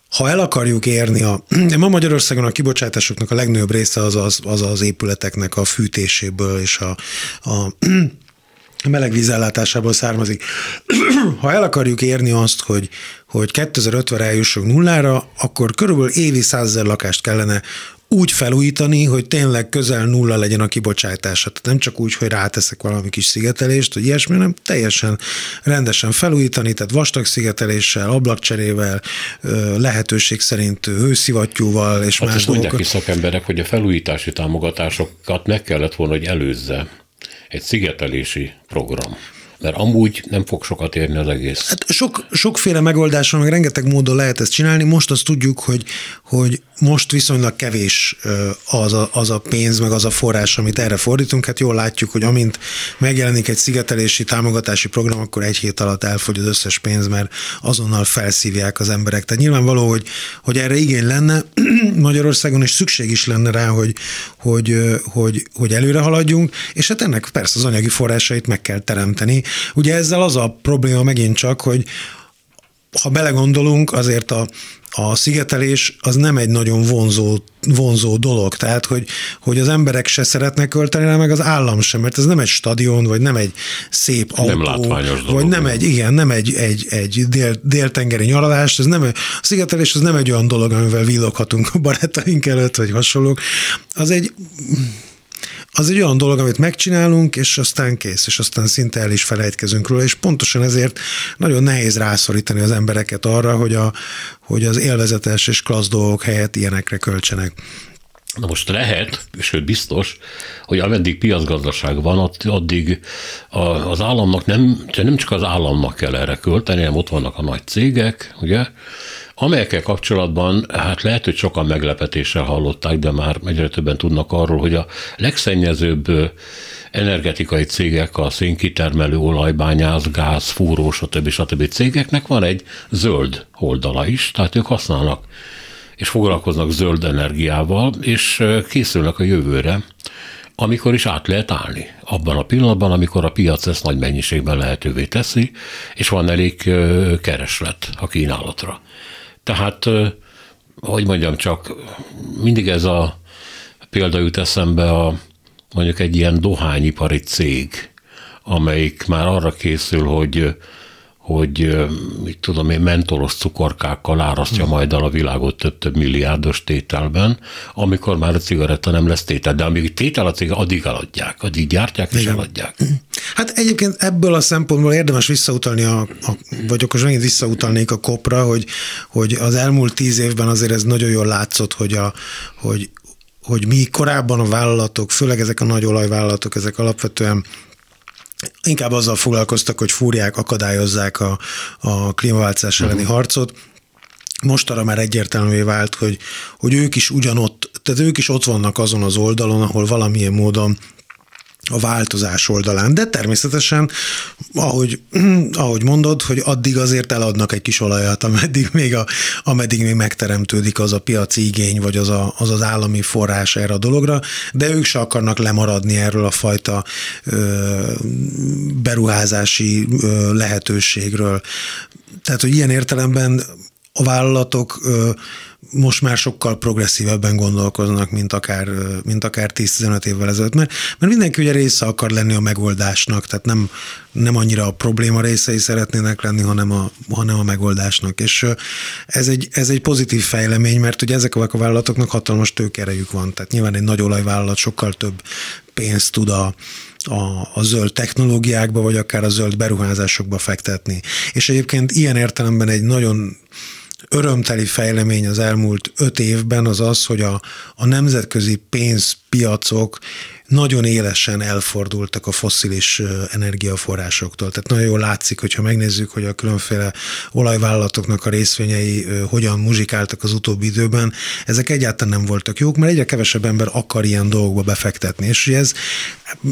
ha el akarjuk érni a, de ma Magyarországon a kibocsátásoknak a legnagyobb része az az, az, az épületeknek a fűtéséből és a, a meleg vízellátásából származik. Ha el akarjuk érni azt, hogy, hogy 2050-re eljussunk nullára, akkor körülbelül évi százezer lakást kellene úgy felújítani, hogy tényleg közel nulla legyen a kibocsátása. Tehát nem csak úgy, hogy ráteszek valami kis szigetelést, vagy ilyesmi, hanem teljesen rendesen felújítani, tehát vastag szigeteléssel, ablakcserével, lehetőség szerint hőszivattyúval és hát más dolgokat. mondják is szakemberek, hogy a felújítási támogatásokat meg kellett volna, hogy előzze egy szigetelési program mert amúgy nem fog sokat érni az egész. Hát sok, sokféle megoldáson, meg rengeteg módon lehet ezt csinálni. Most azt tudjuk, hogy, hogy most viszonylag kevés az a, az a pénz, meg az a forrás, amit erre fordítunk. Hát jól látjuk, hogy amint megjelenik egy szigetelési támogatási program, akkor egy hét alatt elfogy az összes pénz, mert azonnal felszívják az emberek. Tehát nyilvánvaló, hogy, hogy erre igény lenne Magyarországon, és szükség is lenne rá, hogy, hogy, hogy, hogy előre haladjunk, és hát ennek persze az anyagi forrásait meg kell teremteni. Ugye ezzel az a probléma megint csak, hogy ha belegondolunk, azért a, a szigetelés az nem egy nagyon vonzó, vonzó dolog, tehát hogy, hogy az emberek se szeretnek költeni rá, meg az állam sem, mert ez nem egy stadion, vagy nem egy szép autó, nem látványos dolog, vagy nem egy, igen, nem egy, egy, egy dél, déltengeri nyaralás, ez nem, a szigetelés az nem egy olyan dolog, amivel villoghatunk a barátaink előtt, vagy hasonlók, az egy az egy olyan dolog, amit megcsinálunk, és aztán kész, és aztán szinte el is felejtkezünk róla, és pontosan ezért nagyon nehéz rászorítani az embereket arra, hogy, a, hogy az élvezetes és klassz dolgok helyett ilyenekre költsenek. Na most lehet, sőt biztos, hogy ameddig piacgazdaság van, addig az államnak nem, nem csak az államnak kell erre költeni, hanem ott vannak a nagy cégek, ugye, amelyekkel kapcsolatban, hát lehet, hogy sokan meglepetéssel hallották, de már egyre többen tudnak arról, hogy a legszennyezőbb energetikai cégek, a szénkitermelő, olajbányász, gáz, fúró, stb. stb. cégeknek van egy zöld oldala is, tehát ők használnak és foglalkoznak zöld energiával, és készülnek a jövőre, amikor is át lehet állni. Abban a pillanatban, amikor a piac ezt nagy mennyiségben lehetővé teszi, és van elég kereslet a kínálatra. Tehát, hogy mondjam, csak mindig ez a példa jut eszembe a mondjuk egy ilyen dohányipari cég, amelyik már arra készül, hogy hogy mit tudom én, mentolos cukorkákkal árasztja majd el a világot több-több milliárdos tételben, amikor már a cigaretta nem lesz tétel, de amíg tétel a cég, addig eladják, addig gyártják és Igen. eladják. Hát egyébként ebből a szempontból érdemes visszautalni, a, a, vagy akkor megint visszautalnék a kopra, hogy, hogy az elmúlt tíz évben azért ez nagyon jól látszott, hogy, a, hogy, hogy mi korábban a vállalatok, főleg ezek a nagy olajvállalatok, ezek alapvetően inkább azzal foglalkoztak, hogy fúrják, akadályozzák a, a klímaváltozás elleni uh-huh. harcot. Most arra már egyértelművé vált, hogy, hogy ők is ugyanott, tehát ők is ott vannak azon az oldalon, ahol valamilyen módon a változás oldalán, de természetesen, ahogy, ahogy mondod, hogy addig azért eladnak egy kis olajat, ameddig még, a, ameddig még megteremtődik az a piaci igény, vagy az, a, az az állami forrás erre a dologra, de ők se akarnak lemaradni erről a fajta ö, beruházási ö, lehetőségről. Tehát, hogy ilyen értelemben a vállalatok ö, most már sokkal progresszívebben gondolkoznak, mint akár, mint akár 10-15 évvel ezelőtt, mert, mert mindenki ugye része akar lenni a megoldásnak, tehát nem, nem annyira a probléma részei szeretnének lenni, hanem a, hanem a megoldásnak. És ez egy, ez egy pozitív fejlemény, mert ugye ezek a vállalatoknak hatalmas tőkerejük van, tehát nyilván egy nagy olajvállalat sokkal több pénzt tud a, a, a zöld technológiákba, vagy akár a zöld beruházásokba fektetni. És egyébként ilyen értelemben egy nagyon örömteli fejlemény az elmúlt öt évben az az, hogy a, a nemzetközi pénzpiacok nagyon élesen elfordultak a fosszilis energiaforrásoktól. Tehát nagyon jól látszik, hogyha megnézzük, hogy a különféle olajvállalatoknak a részvényei hogyan muzsikáltak az utóbbi időben, ezek egyáltalán nem voltak jók, mert egyre kevesebb ember akar ilyen dolgokba befektetni. És ez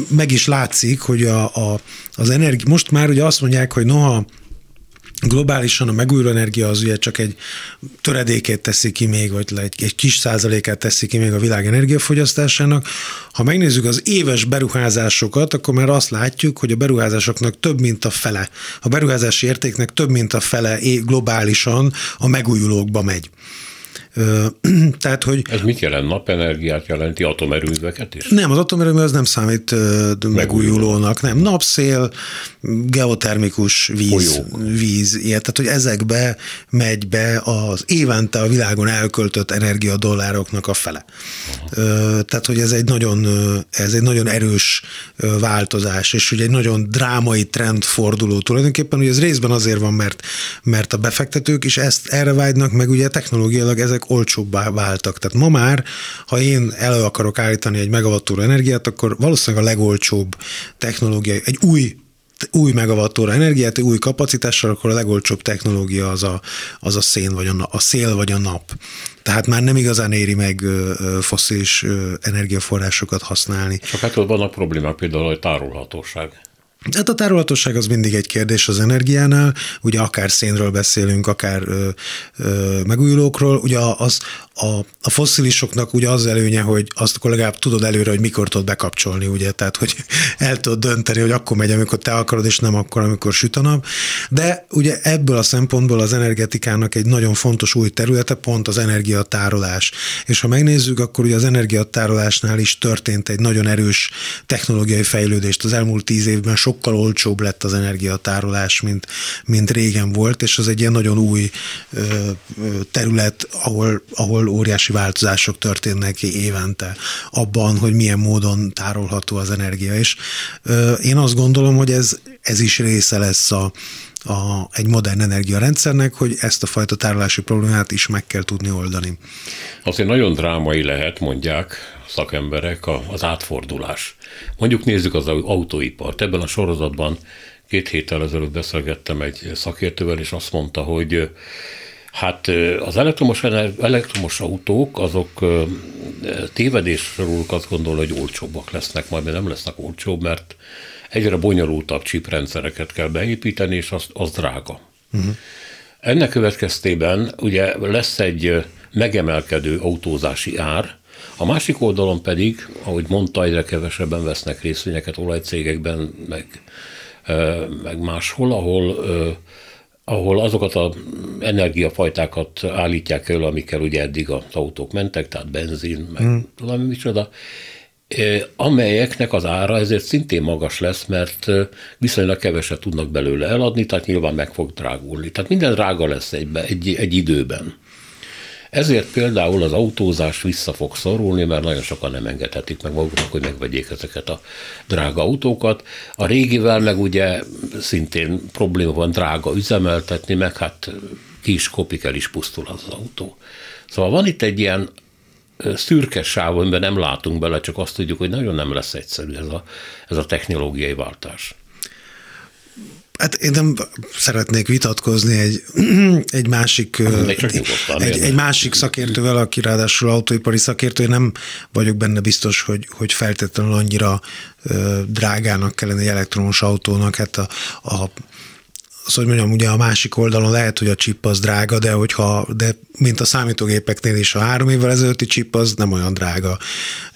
meg is látszik, hogy a, a, az energia, most már ugye azt mondják, hogy noha globálisan a megújuló energia az ugye csak egy töredékét teszi ki még, vagy egy, egy kis százalékát teszi ki még a világ energiafogyasztásának. Ha megnézzük az éves beruházásokat, akkor már azt látjuk, hogy a beruházásoknak több mint a fele, a beruházási értéknek több mint a fele globálisan a megújulókba megy. Tehát, hogy... Ez mit jelent? Napenergiát jelenti atomerőműveket is? Nem, az atomerőmű az nem számít megújulónak. Nem, napszél, geotermikus víz, Folyók. víz, ilyet. Tehát, hogy ezekbe megy be az évente a világon elköltött energiadollároknak a fele. Aha. Tehát, hogy ez egy nagyon, ez egy nagyon erős változás, és ugye egy nagyon drámai trendforduló tulajdonképpen, hogy ez részben azért van, mert, mert a befektetők is ezt erre vágynak, meg ugye technológiailag ezek olcsóbbá váltak. Tehát ma már, ha én elő akarok állítani egy megavattúra energiát, akkor valószínűleg a legolcsóbb technológia, egy új új megawattóra energiát, új kapacitással, akkor a legolcsóbb technológia az a, az a szén, vagy a, a szél, vagy a nap. Tehát már nem igazán éri meg foszilis energiaforrásokat használni. Csak hát ott vannak problémák, például a tárolhatóság. Hát a tárolhatóság az mindig egy kérdés az energiánál, ugye akár szénről beszélünk, akár ö, ö, megújulókról, ugye az, a, a fosszilisoknak ugye az előnye, hogy azt akkor legalább tudod előre, hogy mikor tudod bekapcsolni, ugye, tehát hogy el tudod dönteni, hogy akkor megy, amikor te akarod, és nem akkor, amikor süt a nap. De ugye ebből a szempontból az energetikának egy nagyon fontos új területe pont az energiatárolás. És ha megnézzük, akkor ugye az energiatárolásnál is történt egy nagyon erős technológiai fejlődést. Az elmúlt tíz évben sokkal olcsóbb lett az energiatárolás, mint, mint régen volt, és az egy ilyen nagyon új terület, ahol, ahol óriási változások történnek évente abban, hogy milyen módon tárolható az energia. És én azt gondolom, hogy ez, ez is része lesz a, a, egy modern energiarendszernek, hogy ezt a fajta tárolási problémát is meg kell tudni oldani. Azért nagyon drámai lehet, mondják szakemberek, az átfordulás. Mondjuk nézzük az autóipart. Ebben a sorozatban két héttel ezelőtt beszélgettem egy szakértővel, és azt mondta, hogy Hát az elektromos, elektromos autók, azok tévedésről azt gondol, hogy olcsóbbak lesznek, majd nem lesznek olcsóbb, mert egyre bonyolultabb csiprendszereket kell beépíteni, és az, az drága. Uh-huh. Ennek következtében ugye lesz egy megemelkedő autózási ár, a másik oldalon pedig, ahogy mondta, egyre kevesebben vesznek részvényeket olajcégekben, meg, meg máshol, ahol ahol azokat az energiafajtákat állítják elő, amikkel ugye eddig az autók mentek, tehát benzin, meg hmm. tudom micsoda, amelyeknek az ára ezért szintén magas lesz, mert viszonylag keveset tudnak belőle eladni, tehát nyilván meg fog drágulni. Tehát minden drága lesz egy, egy, egy időben. Ezért például az autózás vissza fog szorulni, mert nagyon sokan nem engedhetik meg maguknak, hogy megvegyék ezeket a drága autókat. A régivel meg ugye szintén probléma van drága üzemeltetni, meg hát kis kopik el is pusztul az, az autó. Szóval van itt egy ilyen szürke sáv, amiben nem látunk bele, csak azt tudjuk, hogy nagyon nem lesz egyszerű ez a, ez a technológiai váltás. Hát én nem szeretnék vitatkozni egy, egy másik egy, egy, egy másik szakértővel, aki ráadásul autóipari szakértő, én nem vagyok benne biztos, hogy, hogy feltétlenül annyira drágának kellene egy elektromos autónak. Hát a, a az, hogy mondjam, ugye a másik oldalon lehet, hogy a chip az drága, de hogyha, de mint a számítógépeknél is a három évvel ezelőtti chip az nem olyan drága.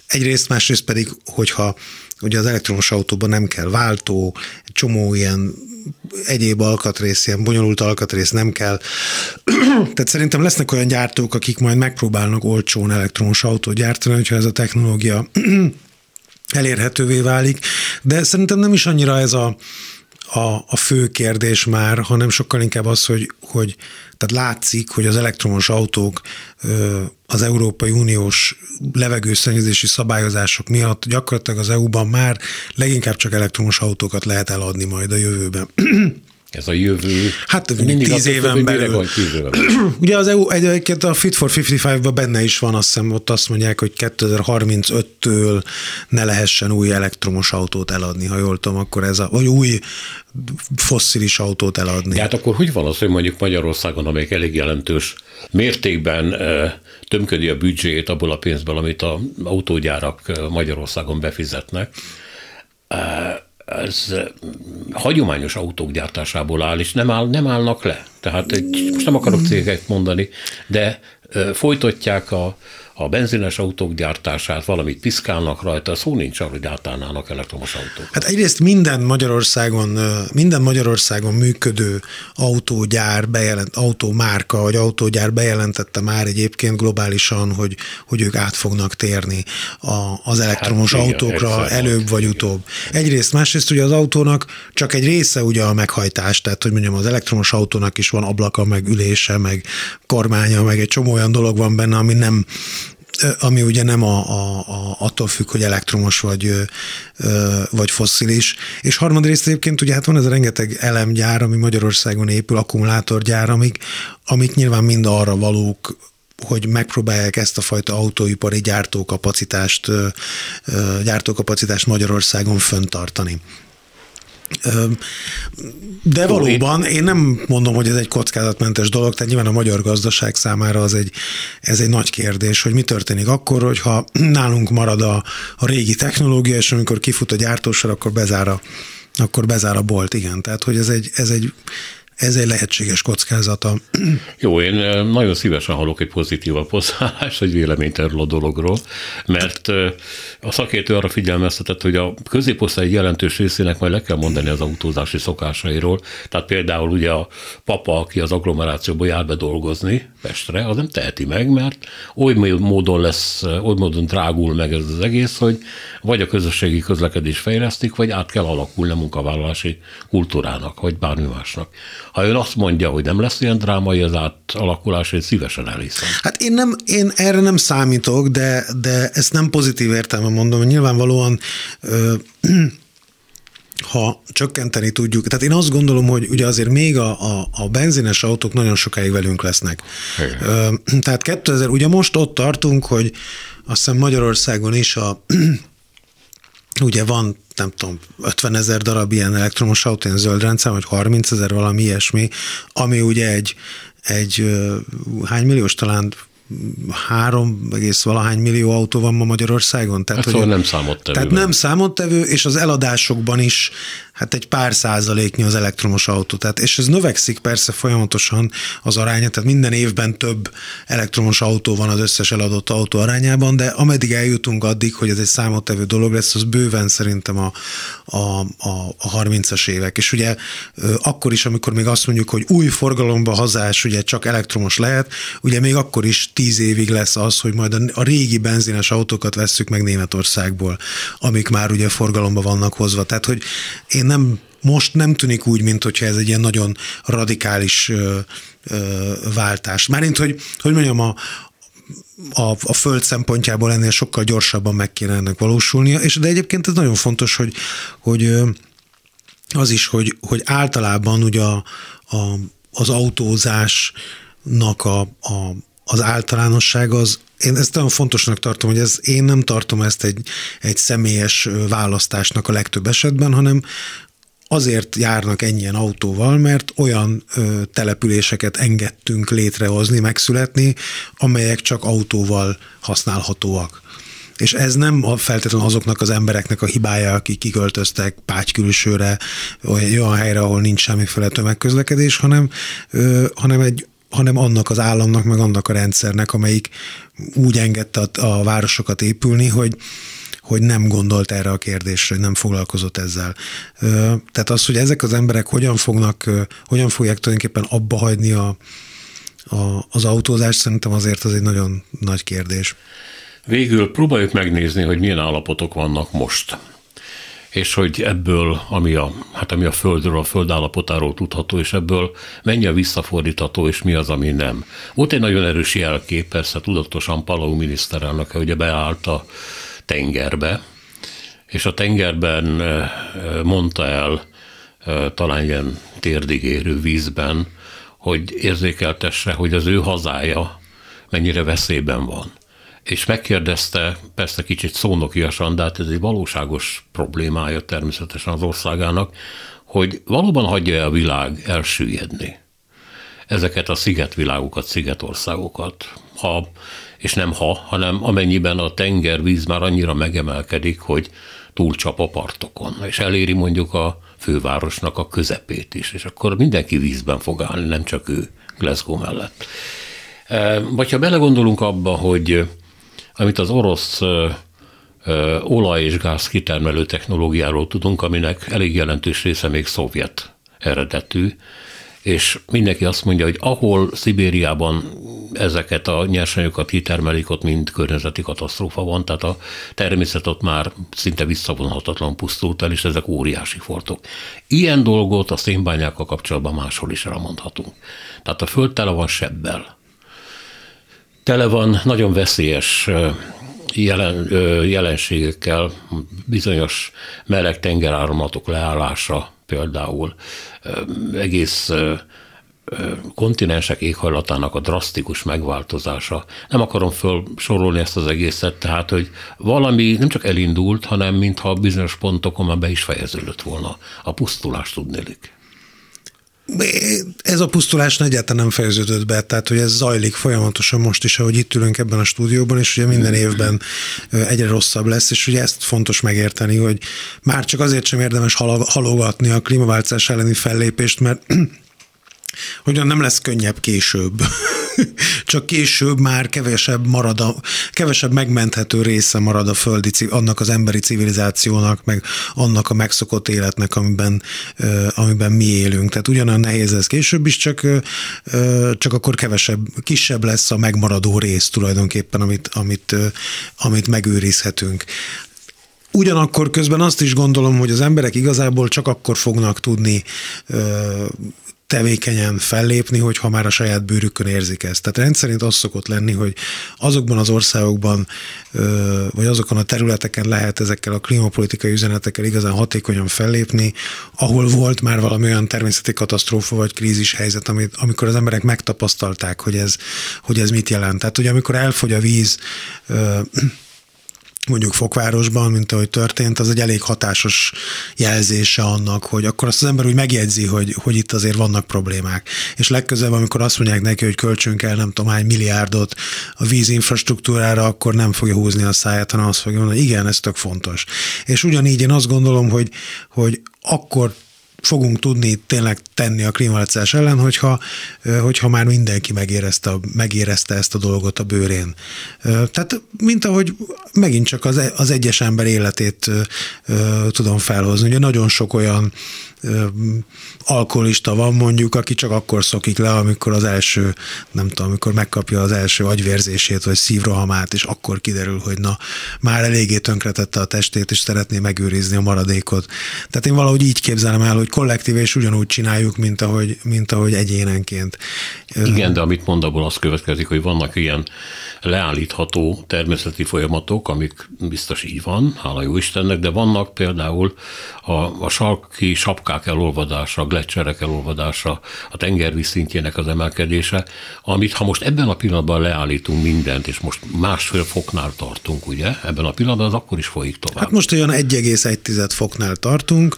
Egyrészt, másrészt pedig, hogyha ugye az elektromos autóban nem kell váltó, egy csomó ilyen egyéb alkatrész, ilyen bonyolult alkatrész nem kell. Tehát szerintem lesznek olyan gyártók, akik majd megpróbálnak olcsón elektromos autót gyártani, hogyha ez a technológia elérhetővé válik, de szerintem nem is annyira ez a, a, a fő kérdés már, hanem sokkal inkább az, hogy, hogy tehát látszik, hogy az elektromos autók az Európai Uniós levegőszennyezési szabályozások miatt gyakorlatilag az EU-ban már leginkább csak elektromos autókat lehet eladni majd a jövőben. Ez a jövő. Hát mindig tíz éven belül. Ugye az EU egyébként a Fit for 55-ban benne is van, azt hiszem, ott azt mondják, hogy 2035-től ne lehessen új elektromos autót eladni, ha jól tudom, akkor ez a, vagy új fosszilis autót eladni. De hát akkor hogy van az, hogy mondjuk Magyarországon, amelyik elég jelentős mértékben tömködi a büdzséjét abból a pénzből, amit a autógyárak Magyarországon befizetnek, ez hagyományos autók gyártásából áll, és nem, áll, nem állnak le. Tehát most nem akarok cégeket mondani, de folytatják a, a benzines autók gyártását, valamit piszkálnak rajta, szó nincs arra, hogy átállnának elektromos autók. Hát egyrészt minden Magyarországon, minden Magyarországon működő autógyár, bejelent, autómárka vagy autógyár bejelentette már egyébként globálisan, hogy, hogy ők át fognak térni a, az elektromos hát, autókra igen, előbb vagy utóbb. Egyrészt, másrészt ugye az autónak csak egy része ugye a meghajtás, tehát hogy mondjam, az elektromos autónak is van ablaka, meg ülése, meg kormánya, meg egy csomó olyan dolog van benne, ami nem ami ugye nem a, a, a, attól függ, hogy elektromos vagy, vagy fosszilis. És harmadrészt egyébként ugye hát van ez a rengeteg elemgyár, ami Magyarországon épül, akkumulátorgyár, amik, amik nyilván mind arra valók, hogy megpróbálják ezt a fajta autóipari gyártókapacitást, gyártókapacitást Magyarországon föntartani. De valóban én nem mondom, hogy ez egy kockázatmentes dolog, tehát nyilván a magyar gazdaság számára az egy, ez egy nagy kérdés, hogy mi történik akkor, hogyha nálunk marad a, a régi technológia, és amikor kifut a gyártósor, akkor bezár a, akkor bezár a bolt, igen. Tehát, hogy ez egy, ez egy ez egy lehetséges kockázata. Jó, én nagyon szívesen hallok egy pozitívabb hozzáállást, egy véleményt erről a dologról, mert a szakértő arra figyelmeztetett, hogy a középosztály jelentős részének majd le kell mondani az autózási szokásairól. Tehát például ugye a papa, aki az agglomerációból jár be dolgozni Pestre, az nem teheti meg, mert oly módon lesz, oly módon drágul meg ez az egész, hogy vagy a közösségi közlekedés fejlesztik, vagy át kell alakulni a munkavállalási kultúrának, vagy bármi másnak. Ha ön azt mondja, hogy nem lesz ilyen drámai az átalakulás, én szívesen elhiszem. Hát én, nem, én erre nem számítok, de, de ezt nem pozitív értelme mondom, nyilvánvalóan ö, ha csökkenteni tudjuk, tehát én azt gondolom, hogy ugye azért még a, a, a benzines autók nagyon sokáig velünk lesznek. Igen. Tehát 2000, ugye most ott tartunk, hogy azt hiszem Magyarországon is a ugye van, nem tudom, 50 ezer darab ilyen elektromos autó, ilyen zöld rendszer, vagy 30 ezer valami ilyesmi, ami ugye egy, egy hány milliós, talán három egész valahány millió autó van ma Magyarországon. Tehát, hát szóval nem számottevő. Tehát nem számottevő, és az eladásokban is hát egy pár százaléknyi az elektromos autó. Tehát, és ez növekszik persze folyamatosan az aránya, tehát minden évben több elektromos autó van az összes eladott autó arányában, de ameddig eljutunk addig, hogy ez egy számottevő dolog lesz, az bőven szerintem a, a, a, a 30-as évek. És ugye akkor is, amikor még azt mondjuk, hogy új forgalomba hazás, ugye csak elektromos lehet, ugye még akkor is tíz évig lesz az, hogy majd a régi benzines autókat vesszük meg Németországból, amik már ugye forgalomba vannak hozva. Tehát, hogy én nem most nem tűnik úgy, mint hogyha ez egy ilyen nagyon radikális ö, ö, váltás. Márint, hogy, hogy mondjam, a, a, a föld szempontjából ennél sokkal gyorsabban meg kéne ennek valósulnia, és de egyébként ez nagyon fontos, hogy, hogy az is, hogy, hogy általában ugye a, a, az autózásnak a, a, az általánosság az, én ezt nagyon fontosnak tartom, hogy ez, én nem tartom ezt egy, egy személyes választásnak a legtöbb esetben, hanem azért járnak ennyien autóval, mert olyan ö, településeket engedtünk létrehozni, megszületni, amelyek csak autóval használhatóak. És ez nem feltétlenül azoknak az embereknek a hibája, akik kiköltöztek Pács külsőre, olyan helyre, ahol nincs semmiféle tömegközlekedés, hanem, ö, hanem egy hanem annak az államnak, meg annak a rendszernek, amelyik úgy engedte a, városokat épülni, hogy, hogy nem gondolt erre a kérdésre, nem foglalkozott ezzel. Tehát az, hogy ezek az emberek hogyan fognak, hogyan fogják tulajdonképpen abba hagyni a, a, az autózást, szerintem azért az egy nagyon nagy kérdés. Végül próbáljuk megnézni, hogy milyen állapotok vannak most és hogy ebből, ami a, hát ami a Földről, a Föld állapotáról tudható, és ebből mennyi a visszafordítható, és mi az, ami nem. Volt egy nagyon erős jelkép, persze tudatosan Palau miniszterelnök, ugye beállt a tengerbe, és a tengerben eh, mondta el, eh, talán ilyen térdigérő vízben, hogy érzékeltesse, hogy az ő hazája mennyire veszélyben van és megkérdezte, persze kicsit szónokiasan, de hát ez egy valóságos problémája természetesen az országának, hogy valóban hagyja-e a világ elsüllyedni ezeket a szigetvilágokat, szigetországokat. Ha, és nem ha, hanem amennyiben a tengervíz már annyira megemelkedik, hogy túlcsap a partokon, és eléri mondjuk a fővárosnak a közepét is, és akkor mindenki vízben fog állni, nem csak ő Glasgow mellett. Vagy ha belegondolunk abba, hogy amit az orosz olaj- és gáz kitermelő technológiáról tudunk, aminek elég jelentős része még szovjet eredetű, és mindenki azt mondja, hogy ahol Szibériában ezeket a nyersanyagokat kitermelik, ott mind környezeti katasztrófa van, tehát a természet ott már szinte visszavonhatatlan pusztult el, és ezek óriási fortok. Ilyen dolgot a szénbányákkal kapcsolatban máshol is elmondhatunk. Tehát a föld tele van sebbel. Tele van nagyon veszélyes jelen, jelenségekkel, bizonyos meleg tengeráramlatok leállása például, egész kontinensek éghajlatának a drasztikus megváltozása. Nem akarom felsorolni ezt az egészet, tehát, hogy valami nem csak elindult, hanem mintha bizonyos pontokon már be is fejeződött volna. A pusztulás tudnélik. Ez a pusztulás egyáltalán nem fejeződött be, tehát hogy ez zajlik folyamatosan most is, ahogy itt ülünk ebben a stúdióban, és ugye minden évben egyre rosszabb lesz, és ugye ezt fontos megérteni, hogy már csak azért sem érdemes halogatni a klímaváltozás elleni fellépést, mert hogyan nem lesz könnyebb később. Csak később már kevesebb marad a, kevesebb megmenthető része marad a földi, annak az emberi civilizációnak, meg annak a megszokott életnek, amiben, amiben mi élünk. Tehát ugyanolyan nehéz ez később is, csak, csak akkor kevesebb, kisebb lesz a megmaradó rész tulajdonképpen, amit, amit, amit megőrizhetünk. Ugyanakkor közben azt is gondolom, hogy az emberek igazából csak akkor fognak tudni tevékenyen fellépni, hogyha már a saját bőrükön érzik ezt. Tehát rendszerint az szokott lenni, hogy azokban az országokban, vagy azokon a területeken lehet ezekkel a klímapolitikai üzenetekkel igazán hatékonyan fellépni, ahol volt már valami olyan természeti katasztrófa vagy krízis helyzet, amit, amikor az emberek megtapasztalták, hogy ez, hogy ez mit jelent. Tehát, hogy amikor elfogy a víz, mondjuk Fokvárosban, mint ahogy történt, az egy elég hatásos jelzése annak, hogy akkor azt az ember úgy megjegyzi, hogy, hogy itt azért vannak problémák. És legközelebb, amikor azt mondják neki, hogy költsünk el nem tudom hány milliárdot a vízinfrastruktúrára, akkor nem fogja húzni a száját, hanem azt fogja mondani, igen, ez tök fontos. És ugyanígy én azt gondolom, hogy, hogy akkor fogunk tudni tényleg tenni a klímaváltozás ellen, hogyha, hogyha már mindenki megérezte, megérezte ezt a dolgot a bőrén. Tehát, mint ahogy megint csak az, az egyes ember életét tudom felhozni. Ugye nagyon sok olyan alkoholista van mondjuk, aki csak akkor szokik le, amikor az első, nem tudom, amikor megkapja az első agyvérzését, vagy szívrohamát, és akkor kiderül, hogy na, már eléggé tönkretette a testét, és szeretné megőrizni a maradékot. Tehát én valahogy így képzelem el, hogy kollektív és ugyanúgy csináljuk, mint ahogy, mint ahogy egyénenként. Igen, de amit mond, abból az következik, hogy vannak ilyen leállítható természeti folyamatok, amik biztos így van, hála jó Istennek, de vannak például a, a sarki sapkák elolvadása, a gletszerek elolvadása, a tengervíz szintjének az emelkedése, amit ha most ebben a pillanatban leállítunk mindent, és most másfél foknál tartunk, ugye, ebben a pillanatban az akkor is folyik tovább. Hát most olyan 1,1 foknál tartunk,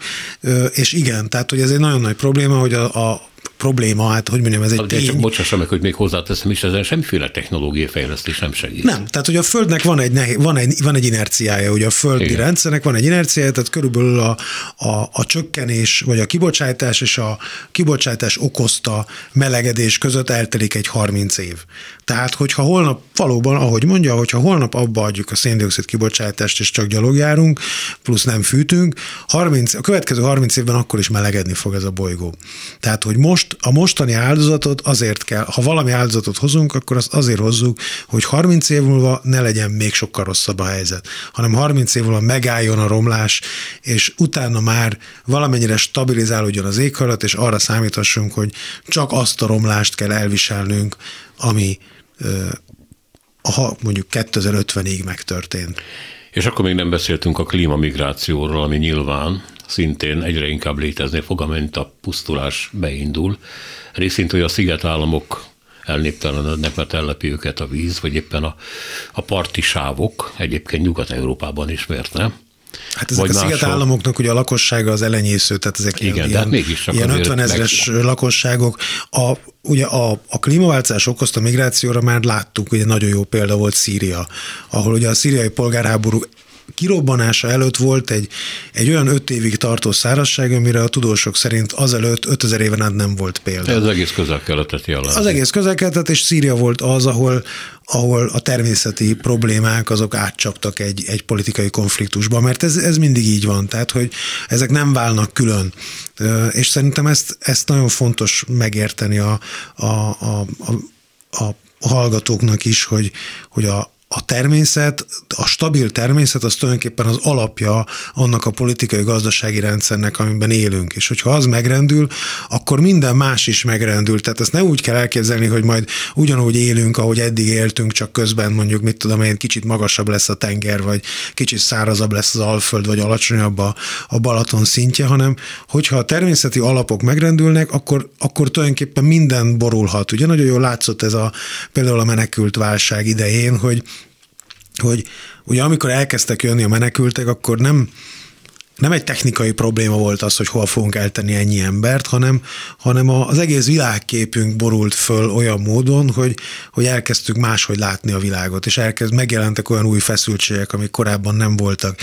és igen, tehát hogy ez egy nagyon nagy probléma, hogy a, a probléma, hát hogy mondjam, ez egy tény. Csak bocsássa meg, hogy még hozzáteszem is, ezen semmiféle technológiai fejlesztés nem segít. Nem, tehát hogy a Földnek van egy, nehéz, van egy, van egy inerciája, ugye a földi Igen. rendszernek van egy inerciája, tehát körülbelül a, a, a csökkenés, vagy a kibocsátás és a kibocsátás okozta melegedés között eltelik egy 30 év. Tehát, hogyha holnap valóban, ahogy mondja, hogyha holnap abba adjuk a széndiokszid kibocsátást, és csak gyalogjárunk, plusz nem fűtünk, 30, a következő 30 évben akkor is melegedni fog ez a bolygó. Tehát, hogy most a mostani áldozatot azért kell, ha valami áldozatot hozunk, akkor azt azért hozzuk, hogy 30 év múlva ne legyen még sokkal rosszabb a helyzet, hanem 30 év múlva megálljon a romlás, és utána már valamennyire stabilizálódjon az éghajlat, és arra számíthassunk, hogy csak azt a romlást kell elviselnünk, ami ha mondjuk 2050-ig megtörtént. És akkor még nem beszéltünk a klímamigrációról, ami nyilván szintén egyre inkább létezni fog, amint a pusztulás beindul. Részint, hogy a szigetállamok elnéptelenednek, mert ellepi őket a víz, vagy éppen a, a parti sávok, egyébként Nyugat-Európában is, miért nem? Hát ezek Vagy a szigetállamoknak ugye a lakossága az elenyésző, tehát ezek Igen, ilyen, de hát mégis ilyen 50 ezres meg... lakosságok. A, ugye a, a klímaváltozás okozta migrációra már láttuk, ugye nagyon jó példa volt Szíria, ahol ugye a szíriai polgárháború kirobbanása előtt volt egy, egy olyan öt évig tartó szárazság, amire a tudósok szerint azelőtt 5000 éven át nem volt példa. Ez egész közel-keletet jelent. Az egész közel és Szíria volt az, ahol, ahol a természeti problémák azok átcsaptak egy, egy politikai konfliktusba, mert ez, ez mindig így van, tehát hogy ezek nem válnak külön. És szerintem ezt, ezt nagyon fontos megérteni a, a, a, a, a hallgatóknak is, hogy, hogy a, a természet, a stabil természet az tulajdonképpen az alapja annak a politikai gazdasági rendszernek, amiben élünk. És hogyha az megrendül, akkor minden más is megrendül. Tehát ezt ne úgy kell elképzelni, hogy majd ugyanúgy élünk, ahogy eddig éltünk, csak közben mondjuk, mit tudom én, kicsit magasabb lesz a tenger, vagy kicsit szárazabb lesz az Alföld, vagy alacsonyabb a, a Balaton szintje, hanem hogyha a természeti alapok megrendülnek, akkor, akkor tulajdonképpen minden borulhat. Ugye nagyon jól látszott ez a például a menekült válság idején, hogy hogy ugye amikor elkezdtek jönni a menekültek, akkor nem, nem egy technikai probléma volt az, hogy hol fogunk eltenni ennyi embert, hanem, hanem az egész világképünk borult föl olyan módon, hogy, hogy elkezdtük máshogy látni a világot, és elkezd, megjelentek olyan új feszültségek, amik korábban nem voltak.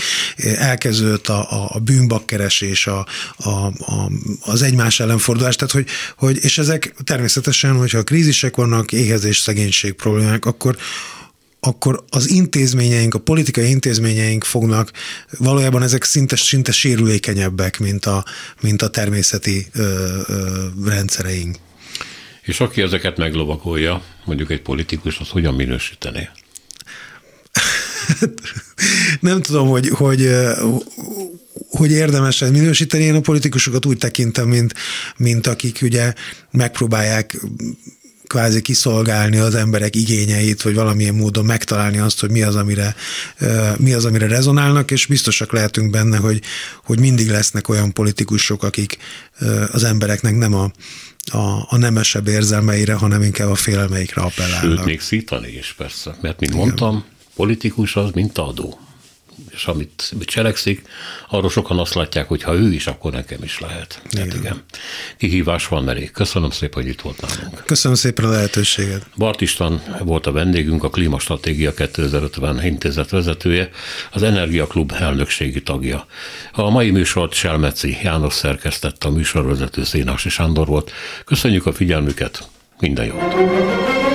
Elkezdődött a, a, a bűnbakkeresés, a, a, a, az egymás ellenfordulás, tehát hogy, hogy, és ezek természetesen, hogyha krízisek vannak, éhezés, szegénység problémák, akkor, akkor az intézményeink, a politikai intézményeink fognak, valójában ezek szinte, szinte sérülékenyebbek, mint a, mint a természeti ö, ö, rendszereink. És aki ezeket meglovakolja, mondjuk egy politikus, az hogyan minősítené? Nem tudom, hogy, hogy, hogy érdemes minősíteni. Én a politikusokat úgy tekintem, mint, mint akik ugye megpróbálják kvázi kiszolgálni az emberek igényeit, vagy valamilyen módon megtalálni azt, hogy mi az, amire, mi az, amire rezonálnak, és biztosak lehetünk benne, hogy, hogy mindig lesznek olyan politikusok, akik az embereknek nem a, a, a nemesebb érzelmeire, hanem inkább a félelmeikre appellálnak. Sőt, még szítani is persze, mert mint mondtam, politikus az, mint adó és amit cselekszik, arról sokan azt látják, hogy ha ő is, akkor nekem is lehet. Igen. Hát igen. Kihívás van elég. Köszönöm szépen, hogy itt volt nálunk. Köszönöm szépen a lehetőséget. Bart István volt a vendégünk, a Klímastratégia 2050 intézet vezetője, az Energiaklub elnökségi tagja. A mai műsort Selmeci János szerkesztette, a műsorvezető Szénási Sándor volt. Köszönjük a figyelmüket, minden jót!